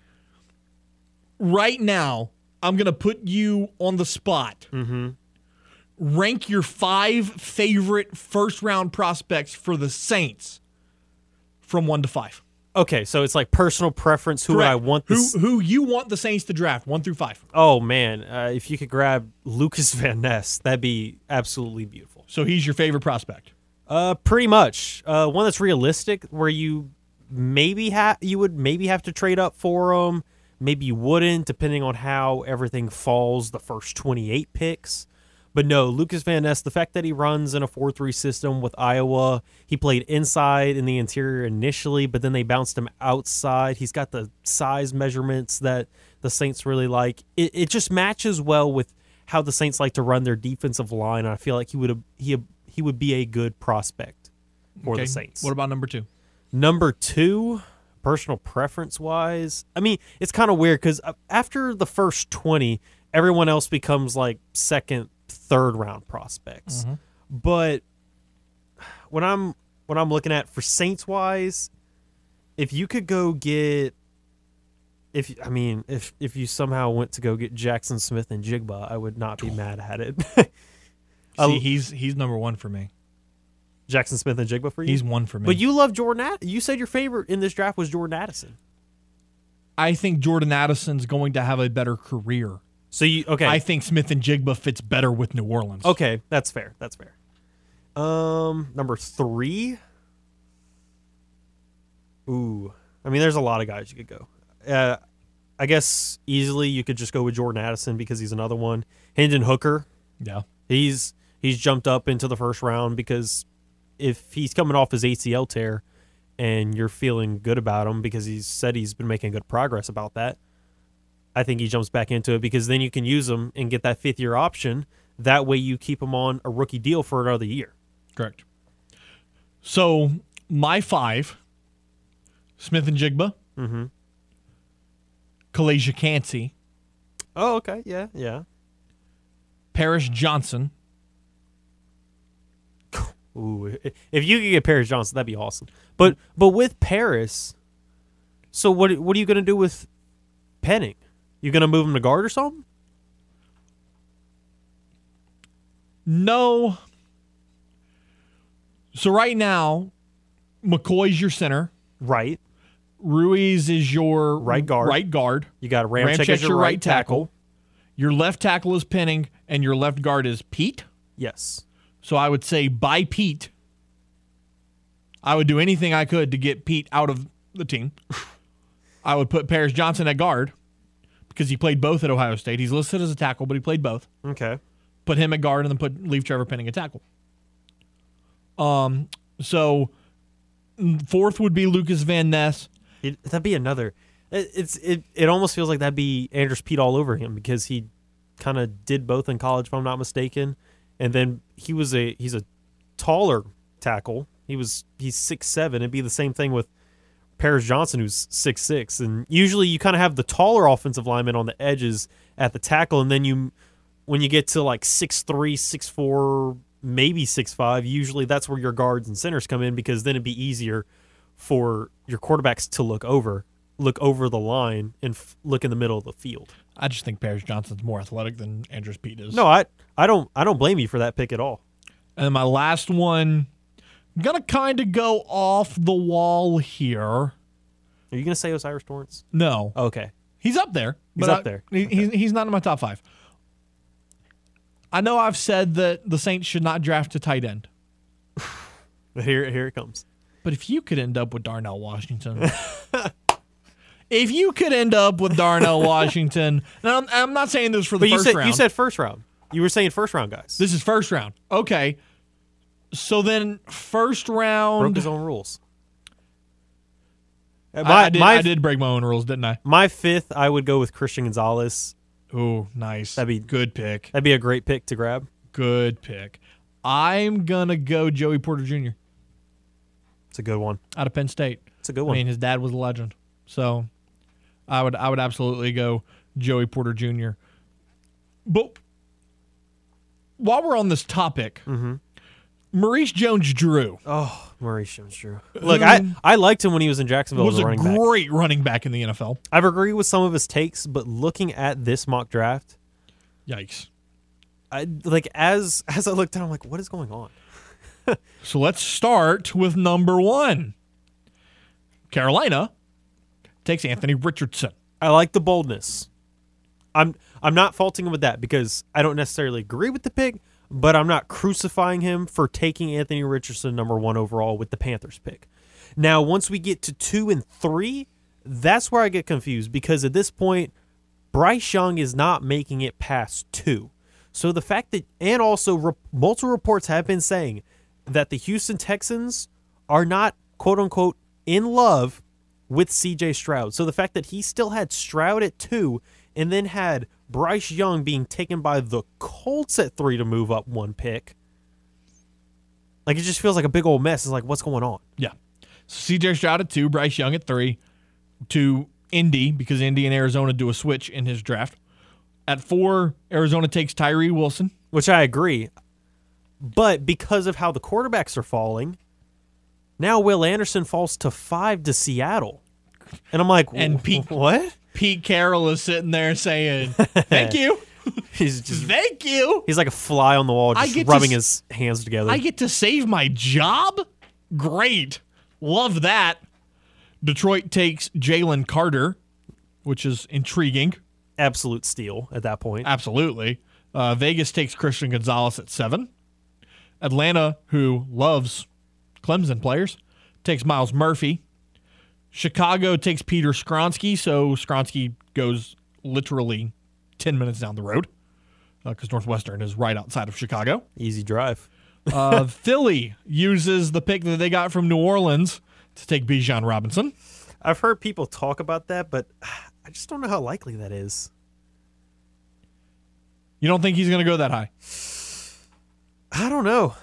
Right now, I'm gonna put you on the spot. Mm-hmm. Rank your five favorite first round prospects for the Saints from one to five. Okay. So it's like personal preference. Who would I Correct. want? Who who you want the Saints to draft? One through five. oh man, uh, if you could grab Lucas Van Ness, that'd be absolutely beautiful. So he's your favorite prospect. Uh, pretty much. Uh, one that's realistic, where you maybe have you would maybe have to trade up for him. Maybe you wouldn't, depending on how everything falls. The first twenty-eight picks. But no, Lucas Van Ness, the fact that he runs in a 4 3 system with Iowa, he played inside in the interior initially, but then they bounced him outside. He's got the size measurements that the Saints really like. It, it just matches well with how the Saints like to run their defensive line. I feel like he would he he would be a good prospect for Okay. the Saints. What about number two? Number two, personal preference wise, I mean, it's kind of weird because uh, after the first 20, everyone else becomes like second, third round prospects. Mm-hmm. But when I'm when I'm looking at for Saints wise, if you could go get if I mean if if you somehow went to go get Jaxon Smith-Njigba, I would not be mad at it. See, he's he's number one for me. Jaxon Smith-Njigba for you. He's one for me. but you love Jordan. You said your favorite in this draft was Jordan Addison. I think Jordan Addison's going to have a better career. So you okay? I think Smith-Njigba fits better with New Orleans. Okay, that's fair. That's fair. Um, number three. Ooh, I mean, there's a lot of guys you could go. Uh, I guess easily you could just go with Jordan Addison because he's another one. Hendon Hooker, Yeah. he's he's jumped up into the first round because if he's coming off his ACL tear and you're feeling good about him because he's said he's been making good progress about that, I think he jumps back into it because then you can use him and get that fifth year option. That way you keep him on a rookie deal for another year. Correct. So my five: Smith-Njigba, Mm-hmm. Calijah Kancey, Oh, okay. Yeah, yeah. Paris Johnson, Ooh, if you could get Paris Johnson, that'd be awesome. But but with Paris, so what what are you gonna do with Penning? You gonna move him to guard or something? No. So right now, McCoy's your center. Right. Ruiz is your Right guard. Right guard. You got Ramczyk, Ramczyk's as your, right tackle. Your left tackle is Penning, and your left guard is Peat. Yes. So I would say buy Peat. I would do anything I could to get Peat out of the team. I would put Paris Johnson at guard because he played both at Ohio State. He's listed as a tackle, but he played both. Okay. Put him at guard and then put leave Trevor Penning at tackle. Um. So fourth would be Lukas Van Ness. It, that'd be another. It, it's it. It almost feels like that'd be Andrus Peat all over him because he kind of did both in college, if I'm not mistaken. And then he was a he's a taller tackle. He was he's six seven. It'd be the same thing with Paris Johnson, who's six six. And usually you kind of have the taller offensive lineman on the edges at the tackle, and then you when you get to like six three, six four, maybe six five, usually that's where your guards and centers come in because then it'd be easier for your quarterbacks to look over, look over the line, and f- look in the middle of the field. I just think Paris Johnson's more athletic than Andrus Peat is. No, I I don't I don't blame you for that pick at all. And then my last one, gonna kind of go off the wall here. Are you gonna say O'Cyrus Torrence? No, oh, Okay, he's up there. He's up I- there. he- he's, he's not in my top five. I know I've said that the Saints should not draft a tight end, here here it comes. but if you could end up with Darnell Washington, if you could end up with Darnell Washington, and I'm, I'm not saying this for the But you first said round. you said first round. You were saying first round guys. this is first round. Okay, so then first round broke his own rules. I, My, I did, my, I did break my own rules, didn't I? my fifth, I would go with Christian Gonzalez. Oh, nice. That'd be- good pick. That'd be a great pick to grab. Good pick. I'm gonna go Joey Porter Jr. It's a good one. out of Penn State. It's a good one. I mean, his dad was a legend, so I would I would absolutely go Joey Porter Jr. But while we're on this topic, mm-hmm. Maurice Jones-Drew oh, Maurice Jones-Drew. Look, I I liked him when he was in Jacksonville was as a a running back. great running back in the NFL. I've agreed with some of his takes, but looking at this mock draft, Yikes! I like as as I looked down, I'm like, what is going on? So let's start with number one. Carolina takes Anthony Richardson. I like the boldness. I'm I'm not faulting him with that because I don't necessarily agree with the pick, but I'm not crucifying him for taking Anthony Richardson number one overall with the Panthers pick. Now, once we get to two and three, that's where I get confused because at this point, Bryce Young is not making it past two. So the fact that, and also re- multiple reports have been saying that the Houston Texans are not quote unquote in love with CJ Stroud. So the fact that he still had Stroud at two and then had Bryce Young being taken by the Colts at three to move up one pick, like it just feels like a big old mess. It's like, what's going on? Yeah. So CJ Stroud at two, Bryce Young at three, to Indy because Indy and Arizona do a switch in his draft. At four, Arizona takes Tyree Wilson. Which I agree. But because of how the quarterbacks are falling, now Will Anderson falls to five to Seattle. And I'm like, And Pete- what? Pete Carroll is sitting there saying, "Thank you, He's just thank you. he's like a fly on the wall, just to rubbing s- his hands together. I get to save my job. Great, love that." Detroit takes Jalen Carter, which is intriguing. Absolute steal at that point. Absolutely. Uh, Vegas takes Christian Gonzalez at seven. Atlanta, who loves Clemson players, takes Myles Murphy. Chicago takes Peter Skoronski, so Skoronski goes literally 10 minutes down the road because Northwestern is right outside of Chicago. Easy drive. Uh, Philly uses the pick that they got from New Orleans to take Bijan Robinson. I've heard people talk about that, but I just don't know how likely that is. You don't think he's going to go that high? I don't know.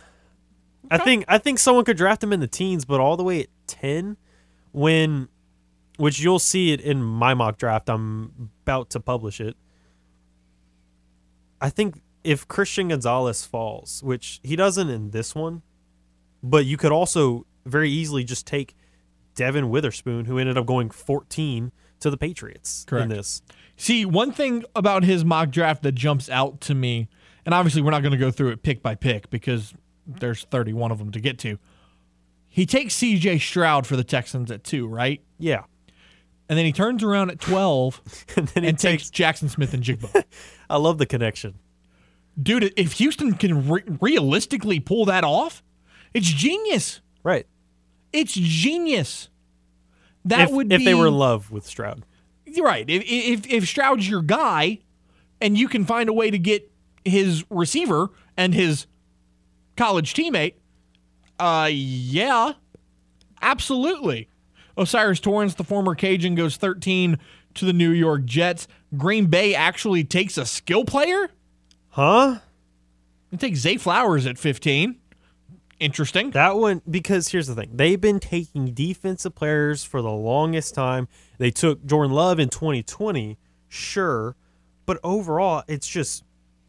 I think I think someone could draft him in the teens, but all the way at ten, when, which you'll see it in my mock draft. I'm about to publish it. I think if Christian Gonzalez falls, which he doesn't in this one, but you could also very easily just take Devon Witherspoon, who ended up going 14 to the Patriots Correct. in this. See, one thing about his mock draft that jumps out to me, and obviously we're not going to go through it pick by pick because there's 31 of them to get to. He takes CJ Stroud for the Texans at two, right? Yeah, And then he turns around at 12 and then he and takes takes. Jaxon Smith-Njigba. I love the connection. Dude, if Houston can re- realistically pull that off, it's genius. Right. It's genius. That if, would if be they were in love with Stroud. Right. If, if if Stroud's your guy, and you can find a way to get his receiver and his college teammate, uh, yeah, absolutely. O'Cyrus Torrence, the former Cajun, goes 13 to the New York Jets. Green Bay actually takes a skill player. Huh? It takes Zay Flowers at 15. Interesting. That one because here's the thing. They've been taking defensive players for the longest time. They took Jordan Love in 2020, sure, but overall it's just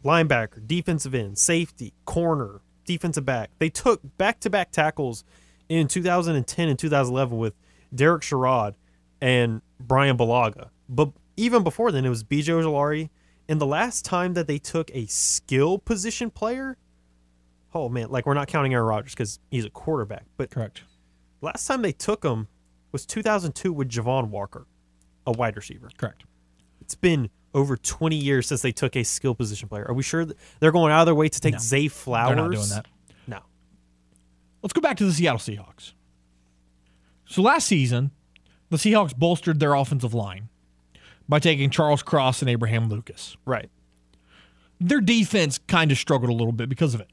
linebacker, defensive end, safety, corner, defensive back. They took back-to-back tackles in 2010 and 2011 with Derek Sherrod and Bryan Bulaga. But even before then it was BJ Ojulari. And the last time that they took a skill position player oh man, like we're not counting Aaron Rodgers because he's a quarterback. But Correct. last time they took him was 2002 with Javon Walker, a wide receiver. Correct. It's been over 20 years since they took a skill position player. Are we sure that they're going out of their way to take No. Zay Flowers? They're not doing that. No. Let's go back to the Seattle Seahawks. So last season, the Seahawks bolstered their offensive line by taking Charles Cross and Abraham Lucas. Right. Their defense kind of struggled a little bit because of it.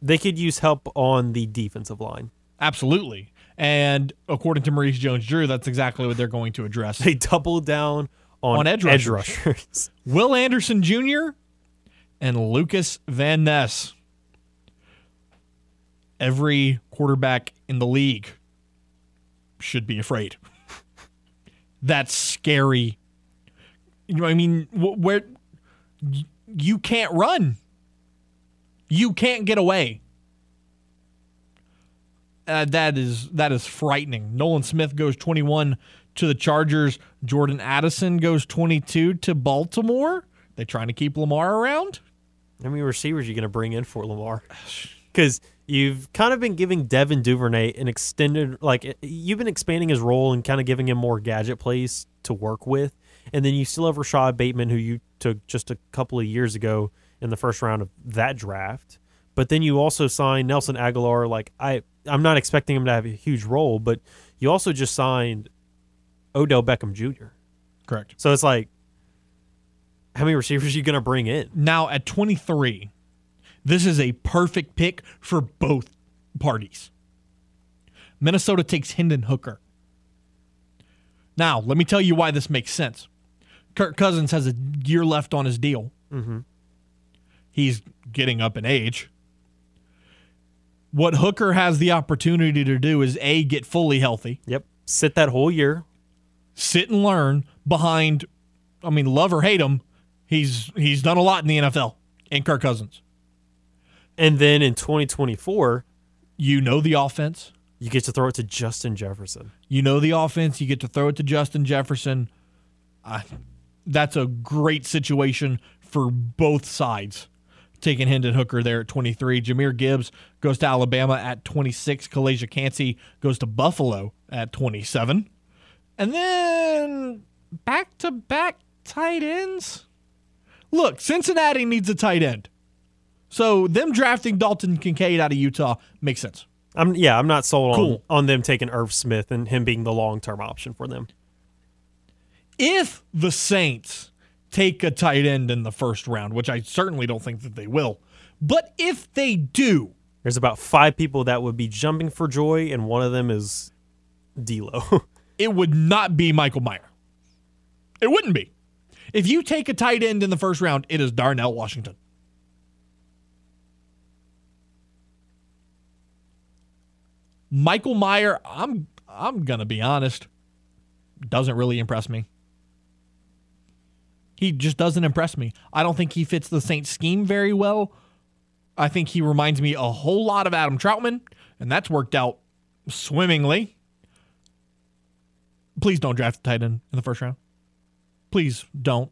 They could use help on the defensive line. Absolutely. And according to Maurice Jones Drew, that's exactly what they're going to address. They doubled down on, On edge edge rushers. rushers. Will Anderson Jr. and Lukas Van Ness. Every quarterback in the league should be afraid. That's scary. You know, I mean, wh- where you can't run, you can't get away. Uh, that is that is frightening. Nolan Smith goes 21 to the Chargers. Jordan Addison goes 22 to Baltimore. They trying to keep Lamar around? How many receivers are you going to bring in for Lamar? Because you've kind of been giving Devin Duvernay an extended, like you've been expanding his role and kind of giving him more gadget plays to work with, and then you still have Rashod Bateman, who you took just a couple of years ago in the first round of that draft. But then you also signed Nelson Agholor. Like I, I'm not expecting him to have a huge role, but you also just signed Odell Beckham Jr. Correct. So it's like, how many receivers are you going to bring in? Now at 23, this is a perfect pick for both parties. Minnesota takes Hendon Hooker. Now, let me tell you why this makes sense. Kirk Cousins has a year left on his deal. Mm-hmm. He's getting up in age. What Hooker has the opportunity to do is A, get fully healthy, Yep. Sit that whole year. Sit and learn behind, I mean, love or hate him, he's he's done a lot in the NFL and Kirk Cousins. And then in 2024, You know the offense. you get to throw it to Justin Jefferson. You know the offense. You get to throw it to Justin Jefferson. I that's a great situation for both sides. Taking Hendon Hooker there at 23. Jahmyr Gibbs goes to Alabama at 26. Calijah Kancey goes to Buffalo at 27. And then back to back tight ends. Look, Cincinnati needs a tight end. So them drafting Dalton Kincaid out of Utah makes sense. I'm yeah, I'm not sold Cool. on, on them taking Irv Smith and him being the long term option for them. If the Saints take a tight end in the first round, which I certainly don't think that they will, but if they do, There's about five people that would be jumping for joy, and one of them is D'Lo. it would not be Michael Mayer. It wouldn't be. If you take a tight end in the first round, it is Darnell Washington. Michael Mayer, I'm I'm gonna be honest, doesn't really impress me. He just doesn't impress me. I don't think he fits the Saints scheme very well. I think he reminds me a whole lot of Adam Trautman, and that's worked out swimmingly. Please don't draft a tight end in the first round. Please don't.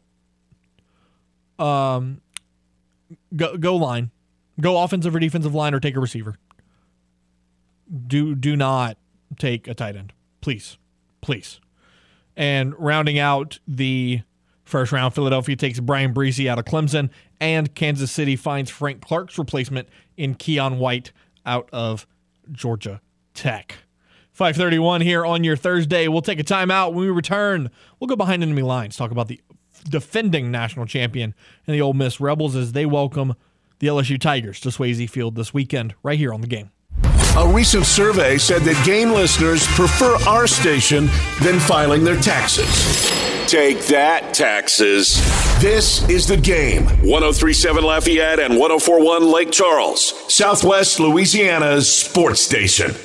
Um, go go line, go offensive or defensive line, or take a receiver. Do do not take a tight end, please, please. And rounding out the first round, Philadelphia takes Bryan Bresee out of Clemson, and Kansas City finds Frank Clark's replacement in Keion White out of Georgia Tech. 531 here on your Thursday. We'll take a timeout. When we return, we'll go behind enemy lines, talk about the defending national champion and the Ole Miss Rebels as they welcome the LSU Tigers to Swayze Field this weekend, right here on the game. A recent survey said that game listeners prefer our station than filing their taxes. Take that, taxes. This is the game. 1037 Lafayette and 1041 Lake Charles, Southwest Louisiana's sports station.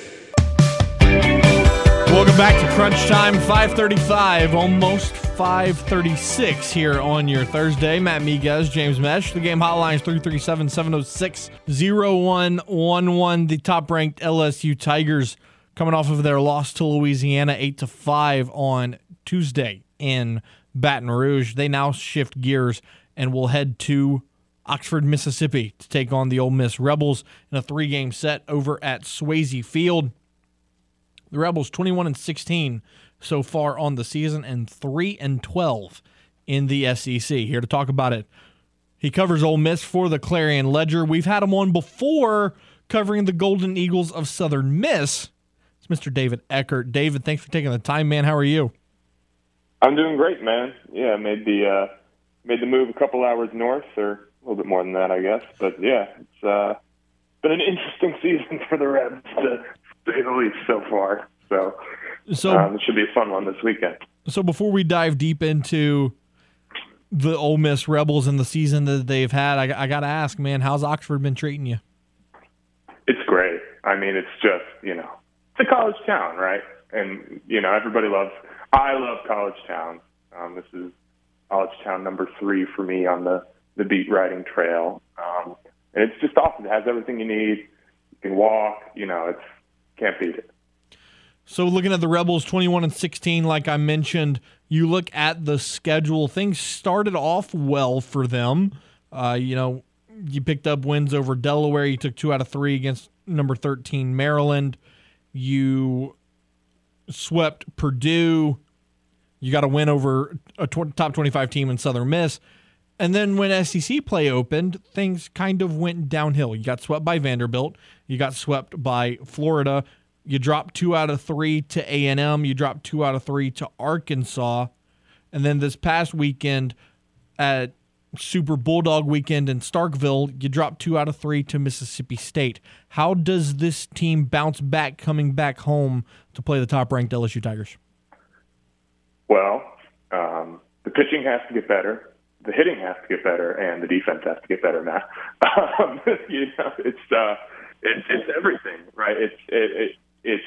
Welcome back to Crunch Time, 535, almost 536 here on your Thursday. Matt Miguez, James Meche. The game hotline is 337 706 0111. The top ranked LSU Tigers coming off of their loss to Louisiana 8 to 5 on Tuesday in Baton Rouge. They now shift gears and will head to Oxford, Mississippi to take on the Ole Miss Rebels in a three game set over at Swayze Field. The Rebels 21 and 16 so far on the season and 3 and 12 in the SEC. Here to talk about it. He covers Ole Miss for the Clarion Ledger. We've had him on before covering the Golden Eagles of Southern Miss. It's Mr. David Eckert. David, thanks for taking the time, man. How are you? I'm doing great, man. Yeah, made the uh, made the move a couple hours north, or a little bit more than that, I guess. But yeah, it's uh, been an interesting season for the Reds, to the least, so far. So, So, um, it should be a fun one this weekend. so before we dive deep into the Ole Miss Rebels and the season that they've had, I, I got to ask, man, how's Oxford been treating you? It's great. I mean, it's just you know, it's a college town, right? And you know, everybody loves. I love college towns. Um, this is college town number three for me on the the beat writing trail, um, and it's just awesome. It has everything you need. You can walk. You know, it's can't beat it. So looking at the Rebels 21 and 16 like I mentioned, you look at the schedule, things started off well for them. Uh, you know, you picked up wins over Delaware, you took 2 out of 3 against number 13 Maryland. You swept Purdue. You got a win over a tw- top 25 team in Southern Miss. And then when SEC play opened, things kind of went downhill. You got swept by Vanderbilt. You got swept by Florida. You dropped two out of three to A and M. You dropped two out of three to Arkansas, and then this past weekend at Super Bulldog Weekend in Starkville, you dropped two out of three to Mississippi State. How does this team bounce back coming back home to play the top-ranked LSU Tigers? Well, um, the pitching has to get better. The hitting has to get better, and the defense has to get better, Matt. Um, you know, it's uh, it's it's everything, right? It's it, it it's.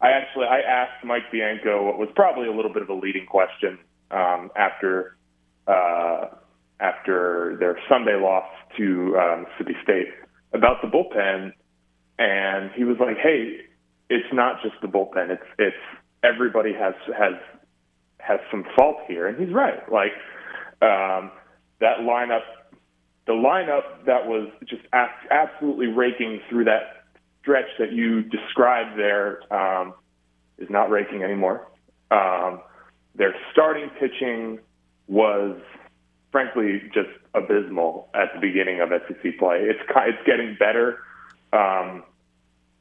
I actually I asked Mike Bianco what was probably a little bit of a leading question um, after uh, after their Sunday loss to um, Mississippi State about the bullpen, and he was like, "Hey, it's not just the bullpen. It's it's everybody has has has some fault here, and he's right. Like Um, that lineup, the lineup that was just absolutely raking through that stretch that you described there, um, is not raking anymore. Um, their starting pitching was, frankly, just abysmal at the beginning of SEC play. It's it's getting better. Um,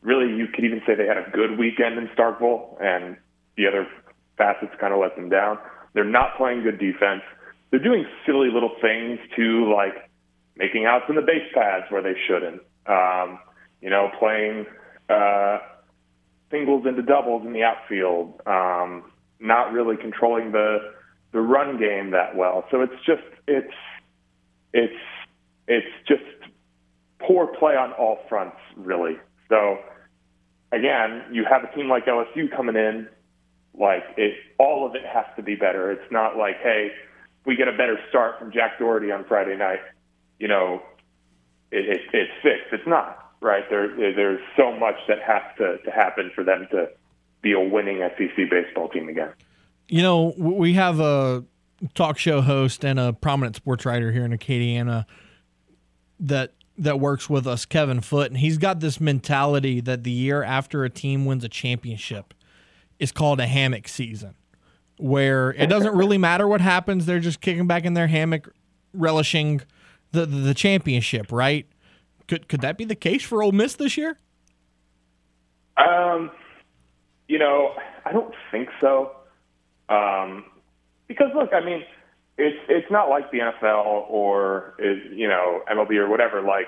really, you could even say they had a good weekend in Starkville, and the other facets kind of let them down. They're not playing good defense. They're doing silly little things too, like making outs in the base paths where they shouldn't. Um, you know, playing uh, singles into doubles in the outfield. Um, not really controlling the the run game that well. So it's just it's it's it's just poor play on all fronts, really. So again, you have a team like LSU coming in, like it, all of it has to be better. It's not like, hey, we get a better start from Jack Dougherty on Friday night, you know, it, it, it's fixed. It's not right. There, there's so much that has to, to happen for them to be a winning SEC baseball team again. You know, we have a talk show host and a prominent sports writer here in Acadiana that that works with us, Kevin Foote, and he's got this mentality that the year after a team wins a championship is called a hammock season, where it doesn't really matter what happens; they're just kicking back in their hammock, relishing the the, the championship. Right? Could could that be the case for Ole Miss this year? Um, you know, I don't think so. Um, because look, I mean, it's it's not like the NFL or is you know MLB or whatever. Like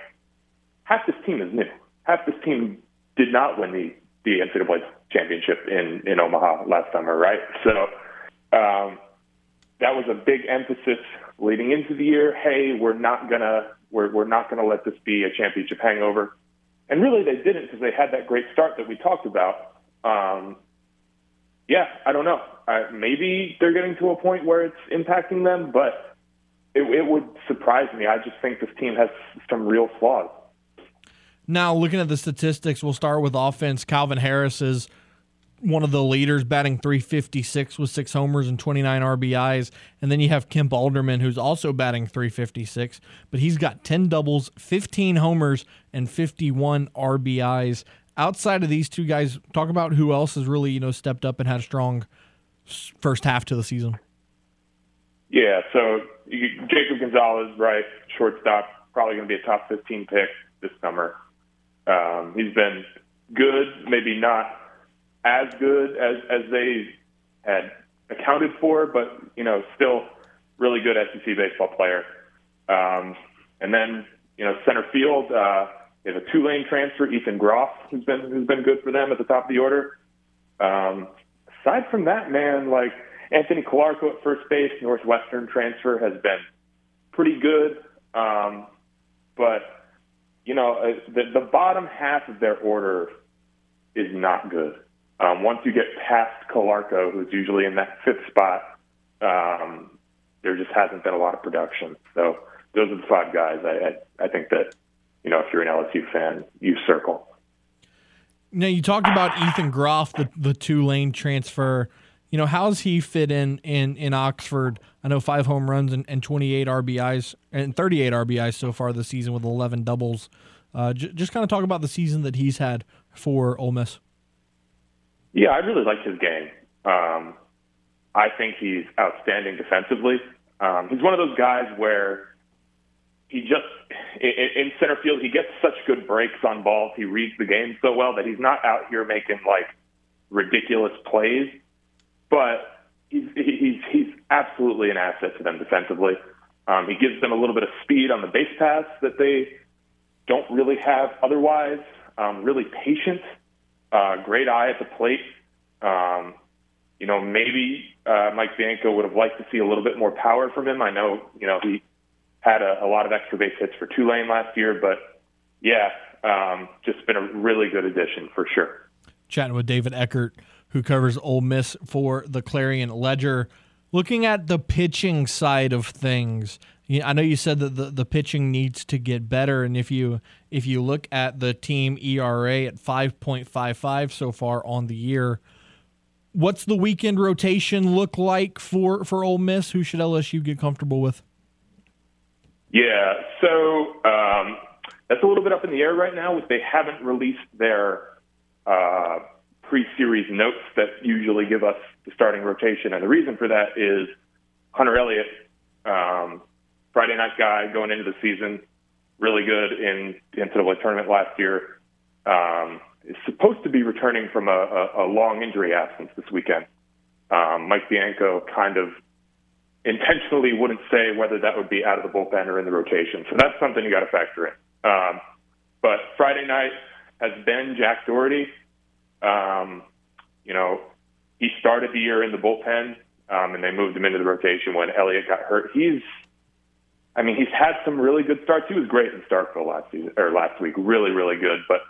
half this team is new. Half this team did not win the the NCAA championship in in Omaha last summer, right? So um, that was a big emphasis leading into the year. Hey, we're not gonna we're we're not gonna let this be a championship hangover. And really, they didn't because they had that great start that we talked about. Um, yeah, I don't know. Maybe they're getting to a point where it's impacting them, but it, it would surprise me. I just think this team has some real flaws. Now, looking at the statistics, we'll start with offense. Calvin Harris is one of the leaders, batting 356 with six homers and 29 RBIs. And then you have Kemp Alderman, who's also batting 356, but he's got 10 doubles, 15 homers, and 51 RBIs. Outside of these two guys, talk about who else has really you know stepped up and had a strong first half to the season. Yeah, so Jacob Gonzalez, right, shortstop, probably going to be a top 15 pick this summer. Um, he's been good, maybe not as good as as they had accounted for, but you know, still really good SEC baseball player. Um, and then you know, center field, uh, they have a Tulane transfer, Ethan Groff, who's been who's been good for them at the top of the order. Um, aside from that, man, like Anthony Calarco at first base, Northwestern transfer has been pretty good. Um, but you know, uh, the, the bottom half of their order is not good. Um, once you get past Calarco, who's usually in that fifth spot, um, there just hasn't been a lot of production. So those are the five guys I, I, I think that, you know, if you're an LSU fan, you circle. Now you talked about Ethan Groff, the the Tulane transfer. You know, how's he fit in in in Oxford? I know five home runs and, and 28 RBIs and 38 RBIs so far this season with 11 doubles. Uh, j- just kind of talk about the season that he's had for Ole Miss. Yeah, I really like his game. Um, I think he's outstanding defensively. Um, he's one of those guys where he just in, in center field he gets such good breaks on balls. He reads the game so well that he's not out here making like ridiculous plays, but he's he's he's absolutely an asset to them defensively. Um, he gives them a little bit of speed on the base pass that they don't really have otherwise. Um, really patient, uh, great eye at the plate. Um, you know, maybe uh, Mike Bianco would have liked to see a little bit more power from him. I know, you know, he had a, a lot of extra base hits for Tulane last year, but yeah, um, just been a really good addition for sure. Chatting with David Eckert, who covers Ole Miss for the Clarion Ledger. Looking at the pitching side of things, I know you said that the, the pitching needs to get better, and if you if you look at the team ERA at five point five five so far on the year, what's the weekend rotation look like for for Ole Miss? Who should LSU get comfortable with? Yeah, so um, that's a little bit up in the air right now. They haven't released their uh, pre-series notes that usually give us the starting rotation, and the reason for that is Hunter Elliott, um, Friday night guy going into the season, really good in the NCAA tournament last year. Um, is supposed to be returning from a, a, a long injury absence this weekend. Um, Mike Bianco kind of intentionally wouldn't say whether that would be out of the bullpen or in the rotation. So that's something you got to factor in. Um, but Friday night has been Jack Dougherty. Um, you know, he started the year in the bullpen, um, and they moved him into the rotation when Elliott got hurt. He's, I mean, he's had some really good starts. He was great in Starkville last season or last week, really, really good. But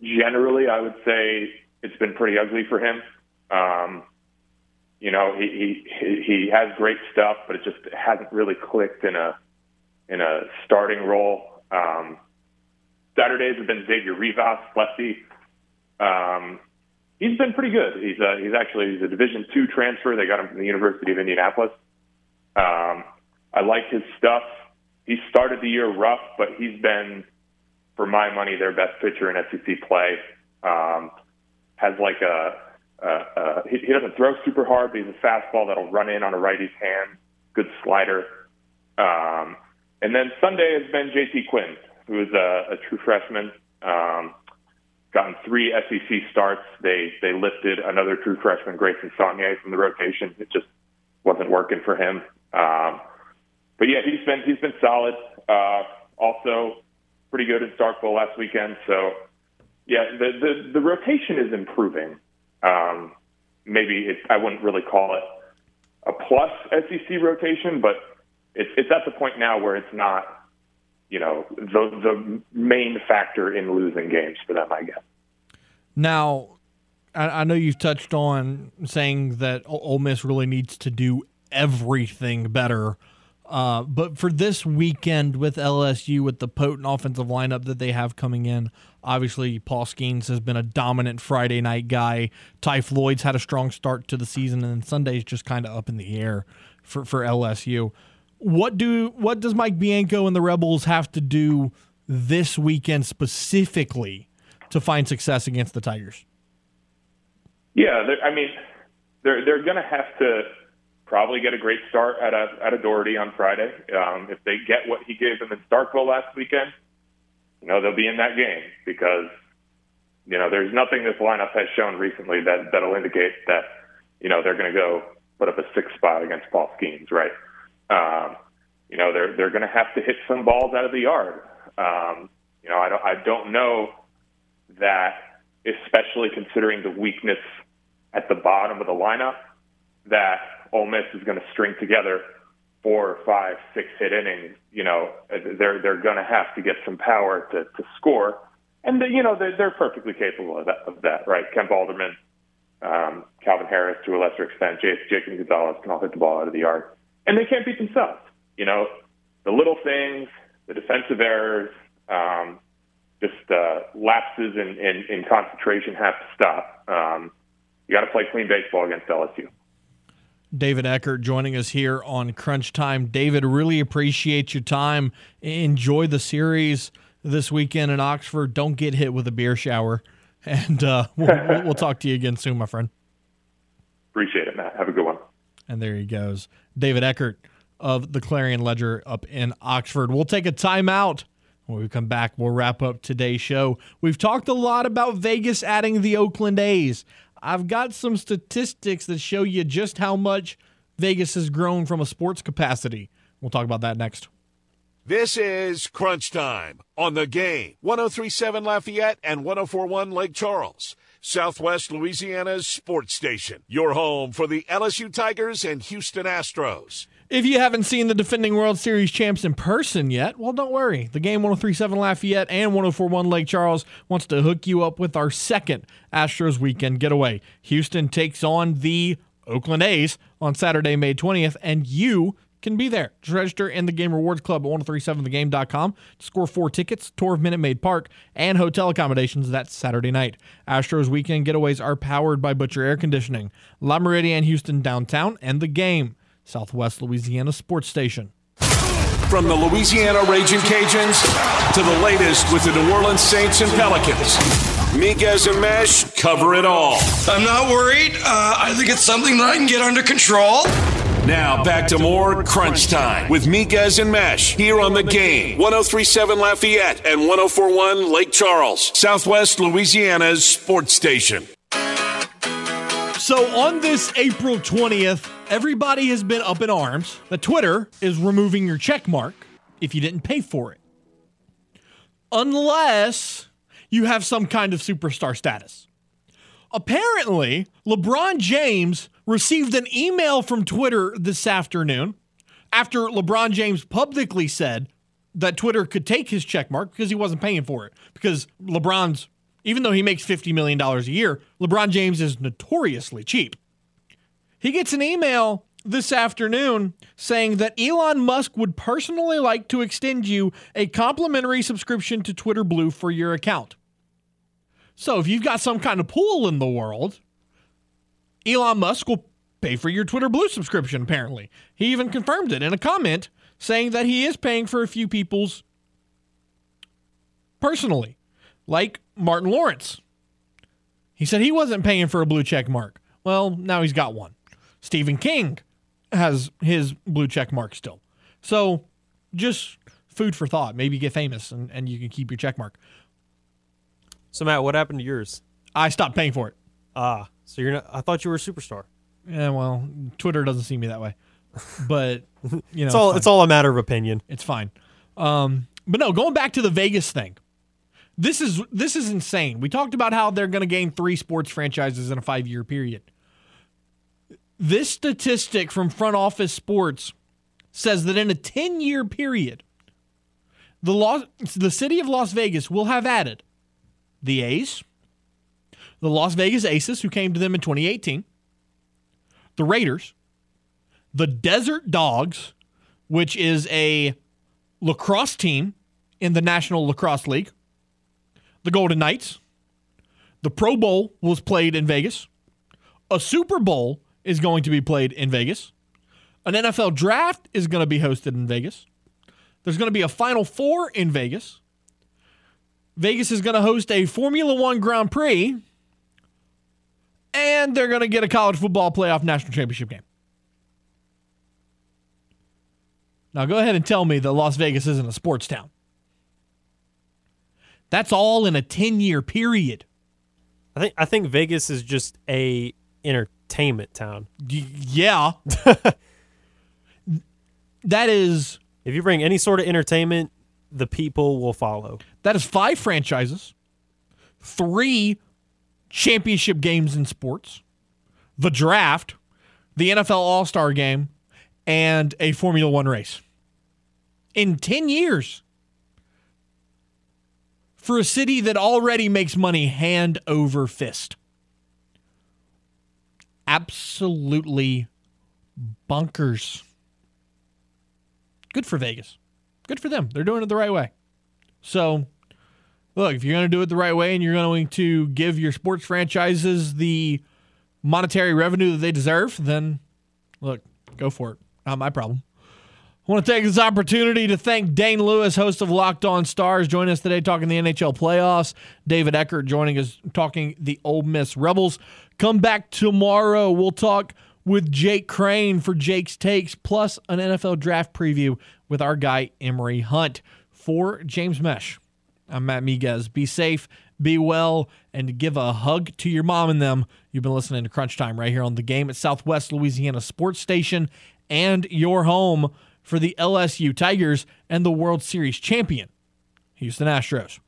generally, I would say it's been pretty ugly for him. Um, you know, he, he he has great stuff, but it just hasn't really clicked in a in a starting role. Um, Saturdays have been Xavier Rivas, lefty. Um, he's been pretty good. He's a, he's actually he's a Division two transfer. They got him from the University of Indianapolis. Um, I like his stuff. He started the year rough, but he's been for my money, their best pitcher in SEC play. Um, has like a, a, a he, he doesn't throw super hard, but he's a fastball that'll run in on a righty's hand. Good slider. Um, and then Sunday has been J.T. Quinn, who is a, a true freshman. Um, gotten three SEC starts. They they lifted another true freshman, Grayson Saunier, from the rotation. It just wasn't working for him. Um, but yeah, he's been he's been solid. Uh, also, pretty good in Starkville last weekend. So, yeah, the the, the rotation is improving. Um, maybe it, I wouldn't really call it a plus SEC rotation, but it's it's at the point now where it's not, you know, the the main factor in losing games for them. I guess. Now, I, I know you've touched on saying that Ole Miss really needs to do everything better uh, but for this weekend with LSU, with the potent offensive lineup that they have coming in, obviously Paul Skenes has been a dominant Friday night guy. Ty Floyd's had a strong start to the season, and Sunday's just kind of up in the air for, for LSU. What do what does Mike Bianco and the Rebels have to do this weekend specifically to find success against the Tigers? Yeah, I mean, they're they're going to have to probably get a great start at a at a Dougherty on Friday. Um, if they get what he gave them in Starkville last weekend, you know they'll be in that game because you know there's nothing this lineup has shown recently that that'll indicate that you know they're going to go put up a six spot against Paul Skenes, right? Um, you know they're they're going to have to hit some balls out of the yard. Um, you know I don't I don't know that especially considering the weakness at the bottom of the lineup that Ole Miss is going to string together four, five, six hit innings, you know, they're they're going to have to get some power to to score, and the, you know they're, they're perfectly capable of that, of that, right? Kemp Alderman, um, Calvin Harris to a lesser extent, J- Jacob Gonzalez can all hit the ball out of the yard, and they can't beat themselves. You know, the little things, the defensive errors, um, just uh, lapses in, in, in concentration have to stop. Um, you got to play clean baseball against LSU. David Eckert joining us here on Crunch Time. David, really appreciate your time. Enjoy the series this weekend in Oxford. Don't get hit with a beer shower. And uh, we'll, we'll talk to you again soon, my friend. Appreciate it, Matt. Have a good one. And there he goes. David Eckert of the Clarion Ledger up in Oxford. We'll take a timeout. When we come back, we'll wrap up today's show. We've talked a lot about Vegas adding the Oakland A's. I've got some statistics that show you just how much Vegas has grown from a sports capacity. We'll talk about that next. This is Crunch Time on the game. 1037 Lafayette and 1041 Lake Charles. Southwest Louisiana's sports station. Your home for the LSU Tigers and Houston Astros. If you haven't seen the defending World Series champs in person yet, well, don't worry. The game 1037 Lafayette and 1041 Lake Charles wants to hook you up with our second Astros weekend getaway. Houston takes on the Oakland A's on Saturday, May 20th, and you can be there. Just register in the Game Rewards Club at 1037thegame.com to score four tickets, tour of Minute Maid Park, and hotel accommodations that Saturday night. Astros weekend getaways are powered by Butcher Air Conditioning, Le Meridien Houston downtown, and the game, Southwest Louisiana Sports Station. From the Louisiana Raging Cajuns to the latest with the New Orleans Saints and Pelicans. Miguez and Meche cover it all. I'm not worried. Uh, I think it's something that I can get under control. Now back to more Crunch Time with Miguez and Meche here on the game. 1037 Lafayette and 1041 Lake Charles, Southwest Louisiana's sports station. So on this April 20th, everybody has been up in arms that Twitter is removing your check mark if you didn't pay for it. Unless you have some kind of superstar status. Apparently, LeBron James received an email from Twitter this afternoon after LeBron James publicly said that Twitter could take his check mark because he wasn't paying for it. Because LeBron's, even though he makes $50 million a year, LeBron James is notoriously cheap. He gets an email this afternoon saying that Elon Musk would personally like to extend you a complimentary subscription to Twitter Blue for your account. So if you've got some kind of pool in the world, Elon Musk will pay for your Twitter Blue subscription, apparently. He even confirmed it in a comment saying that he is paying for a few people's personally, like Martin Lawrence. He said he wasn't paying for a blue check mark. Well, now he's got one. Stephen King has his blue check mark still. So just food for thought. Maybe get famous and, and you can keep your check mark. So Matt, what happened to yours? I stopped paying for it. Ah, so you're not. I thought you were a superstar. Yeah, well, Twitter doesn't see me that way. But you know, It's all. fine. It's all a matter of opinion. It's fine. Um, but no, going back to the Vegas thing. This is this is insane. We talked about how they're going to gain three sports franchises in a five year period. This statistic from Front Office Sports says that in a ten year period, the Las, the city of Las Vegas will have added the A's, the Las Vegas Aces, who came to them in 2018, the Raiders, the Desert Dogs, which is a lacrosse team in the National Lacrosse League, the Golden Knights. The Pro Bowl was played in Vegas. A Super Bowl is going to be played in Vegas. An NFL draft is going to be hosted in Vegas. There's going to be a Final Four in Vegas. Vegas is going to host a Formula One Grand Prix. And they're going to get a college football playoff national championship game. Now go ahead and tell me that Las Vegas isn't a sports town. That's all in a 10 year period. I think. I think Vegas is just a entertainment town. Y- yeah. that is If you bring any sort of entertainment, the people will follow. that is five franchises, three championship games in sports, the draft, the NFL All-Star game, and a Formula 1 race. In 10 years. For a city that already makes money hand over fist. Absolutely bunkers. Good for Vegas. Good for them. They're doing it the right way. So, look, if you're going to do it the right way and you're going to give your sports franchises the monetary revenue that they deserve, then look, go for it. Not my problem. I want to take this opportunity to thank Dane Lewis, host of Locked On Stars, joining us today talking the NHL playoffs. David Eckert joining us talking the Ole Miss Rebels. Come back tomorrow. We'll talk with Jake Crane for Jake's Takes, plus an NFL draft preview with our guy Emery Hunt. For James Meche, I'm Matt Miguez. Be safe, be well, and give a hug to your mom and them. You've been listening to Crunch Time right here on the game at Southwest Louisiana Sports Station and your home for the LSU Tigers and the World Series champion, Houston Astros.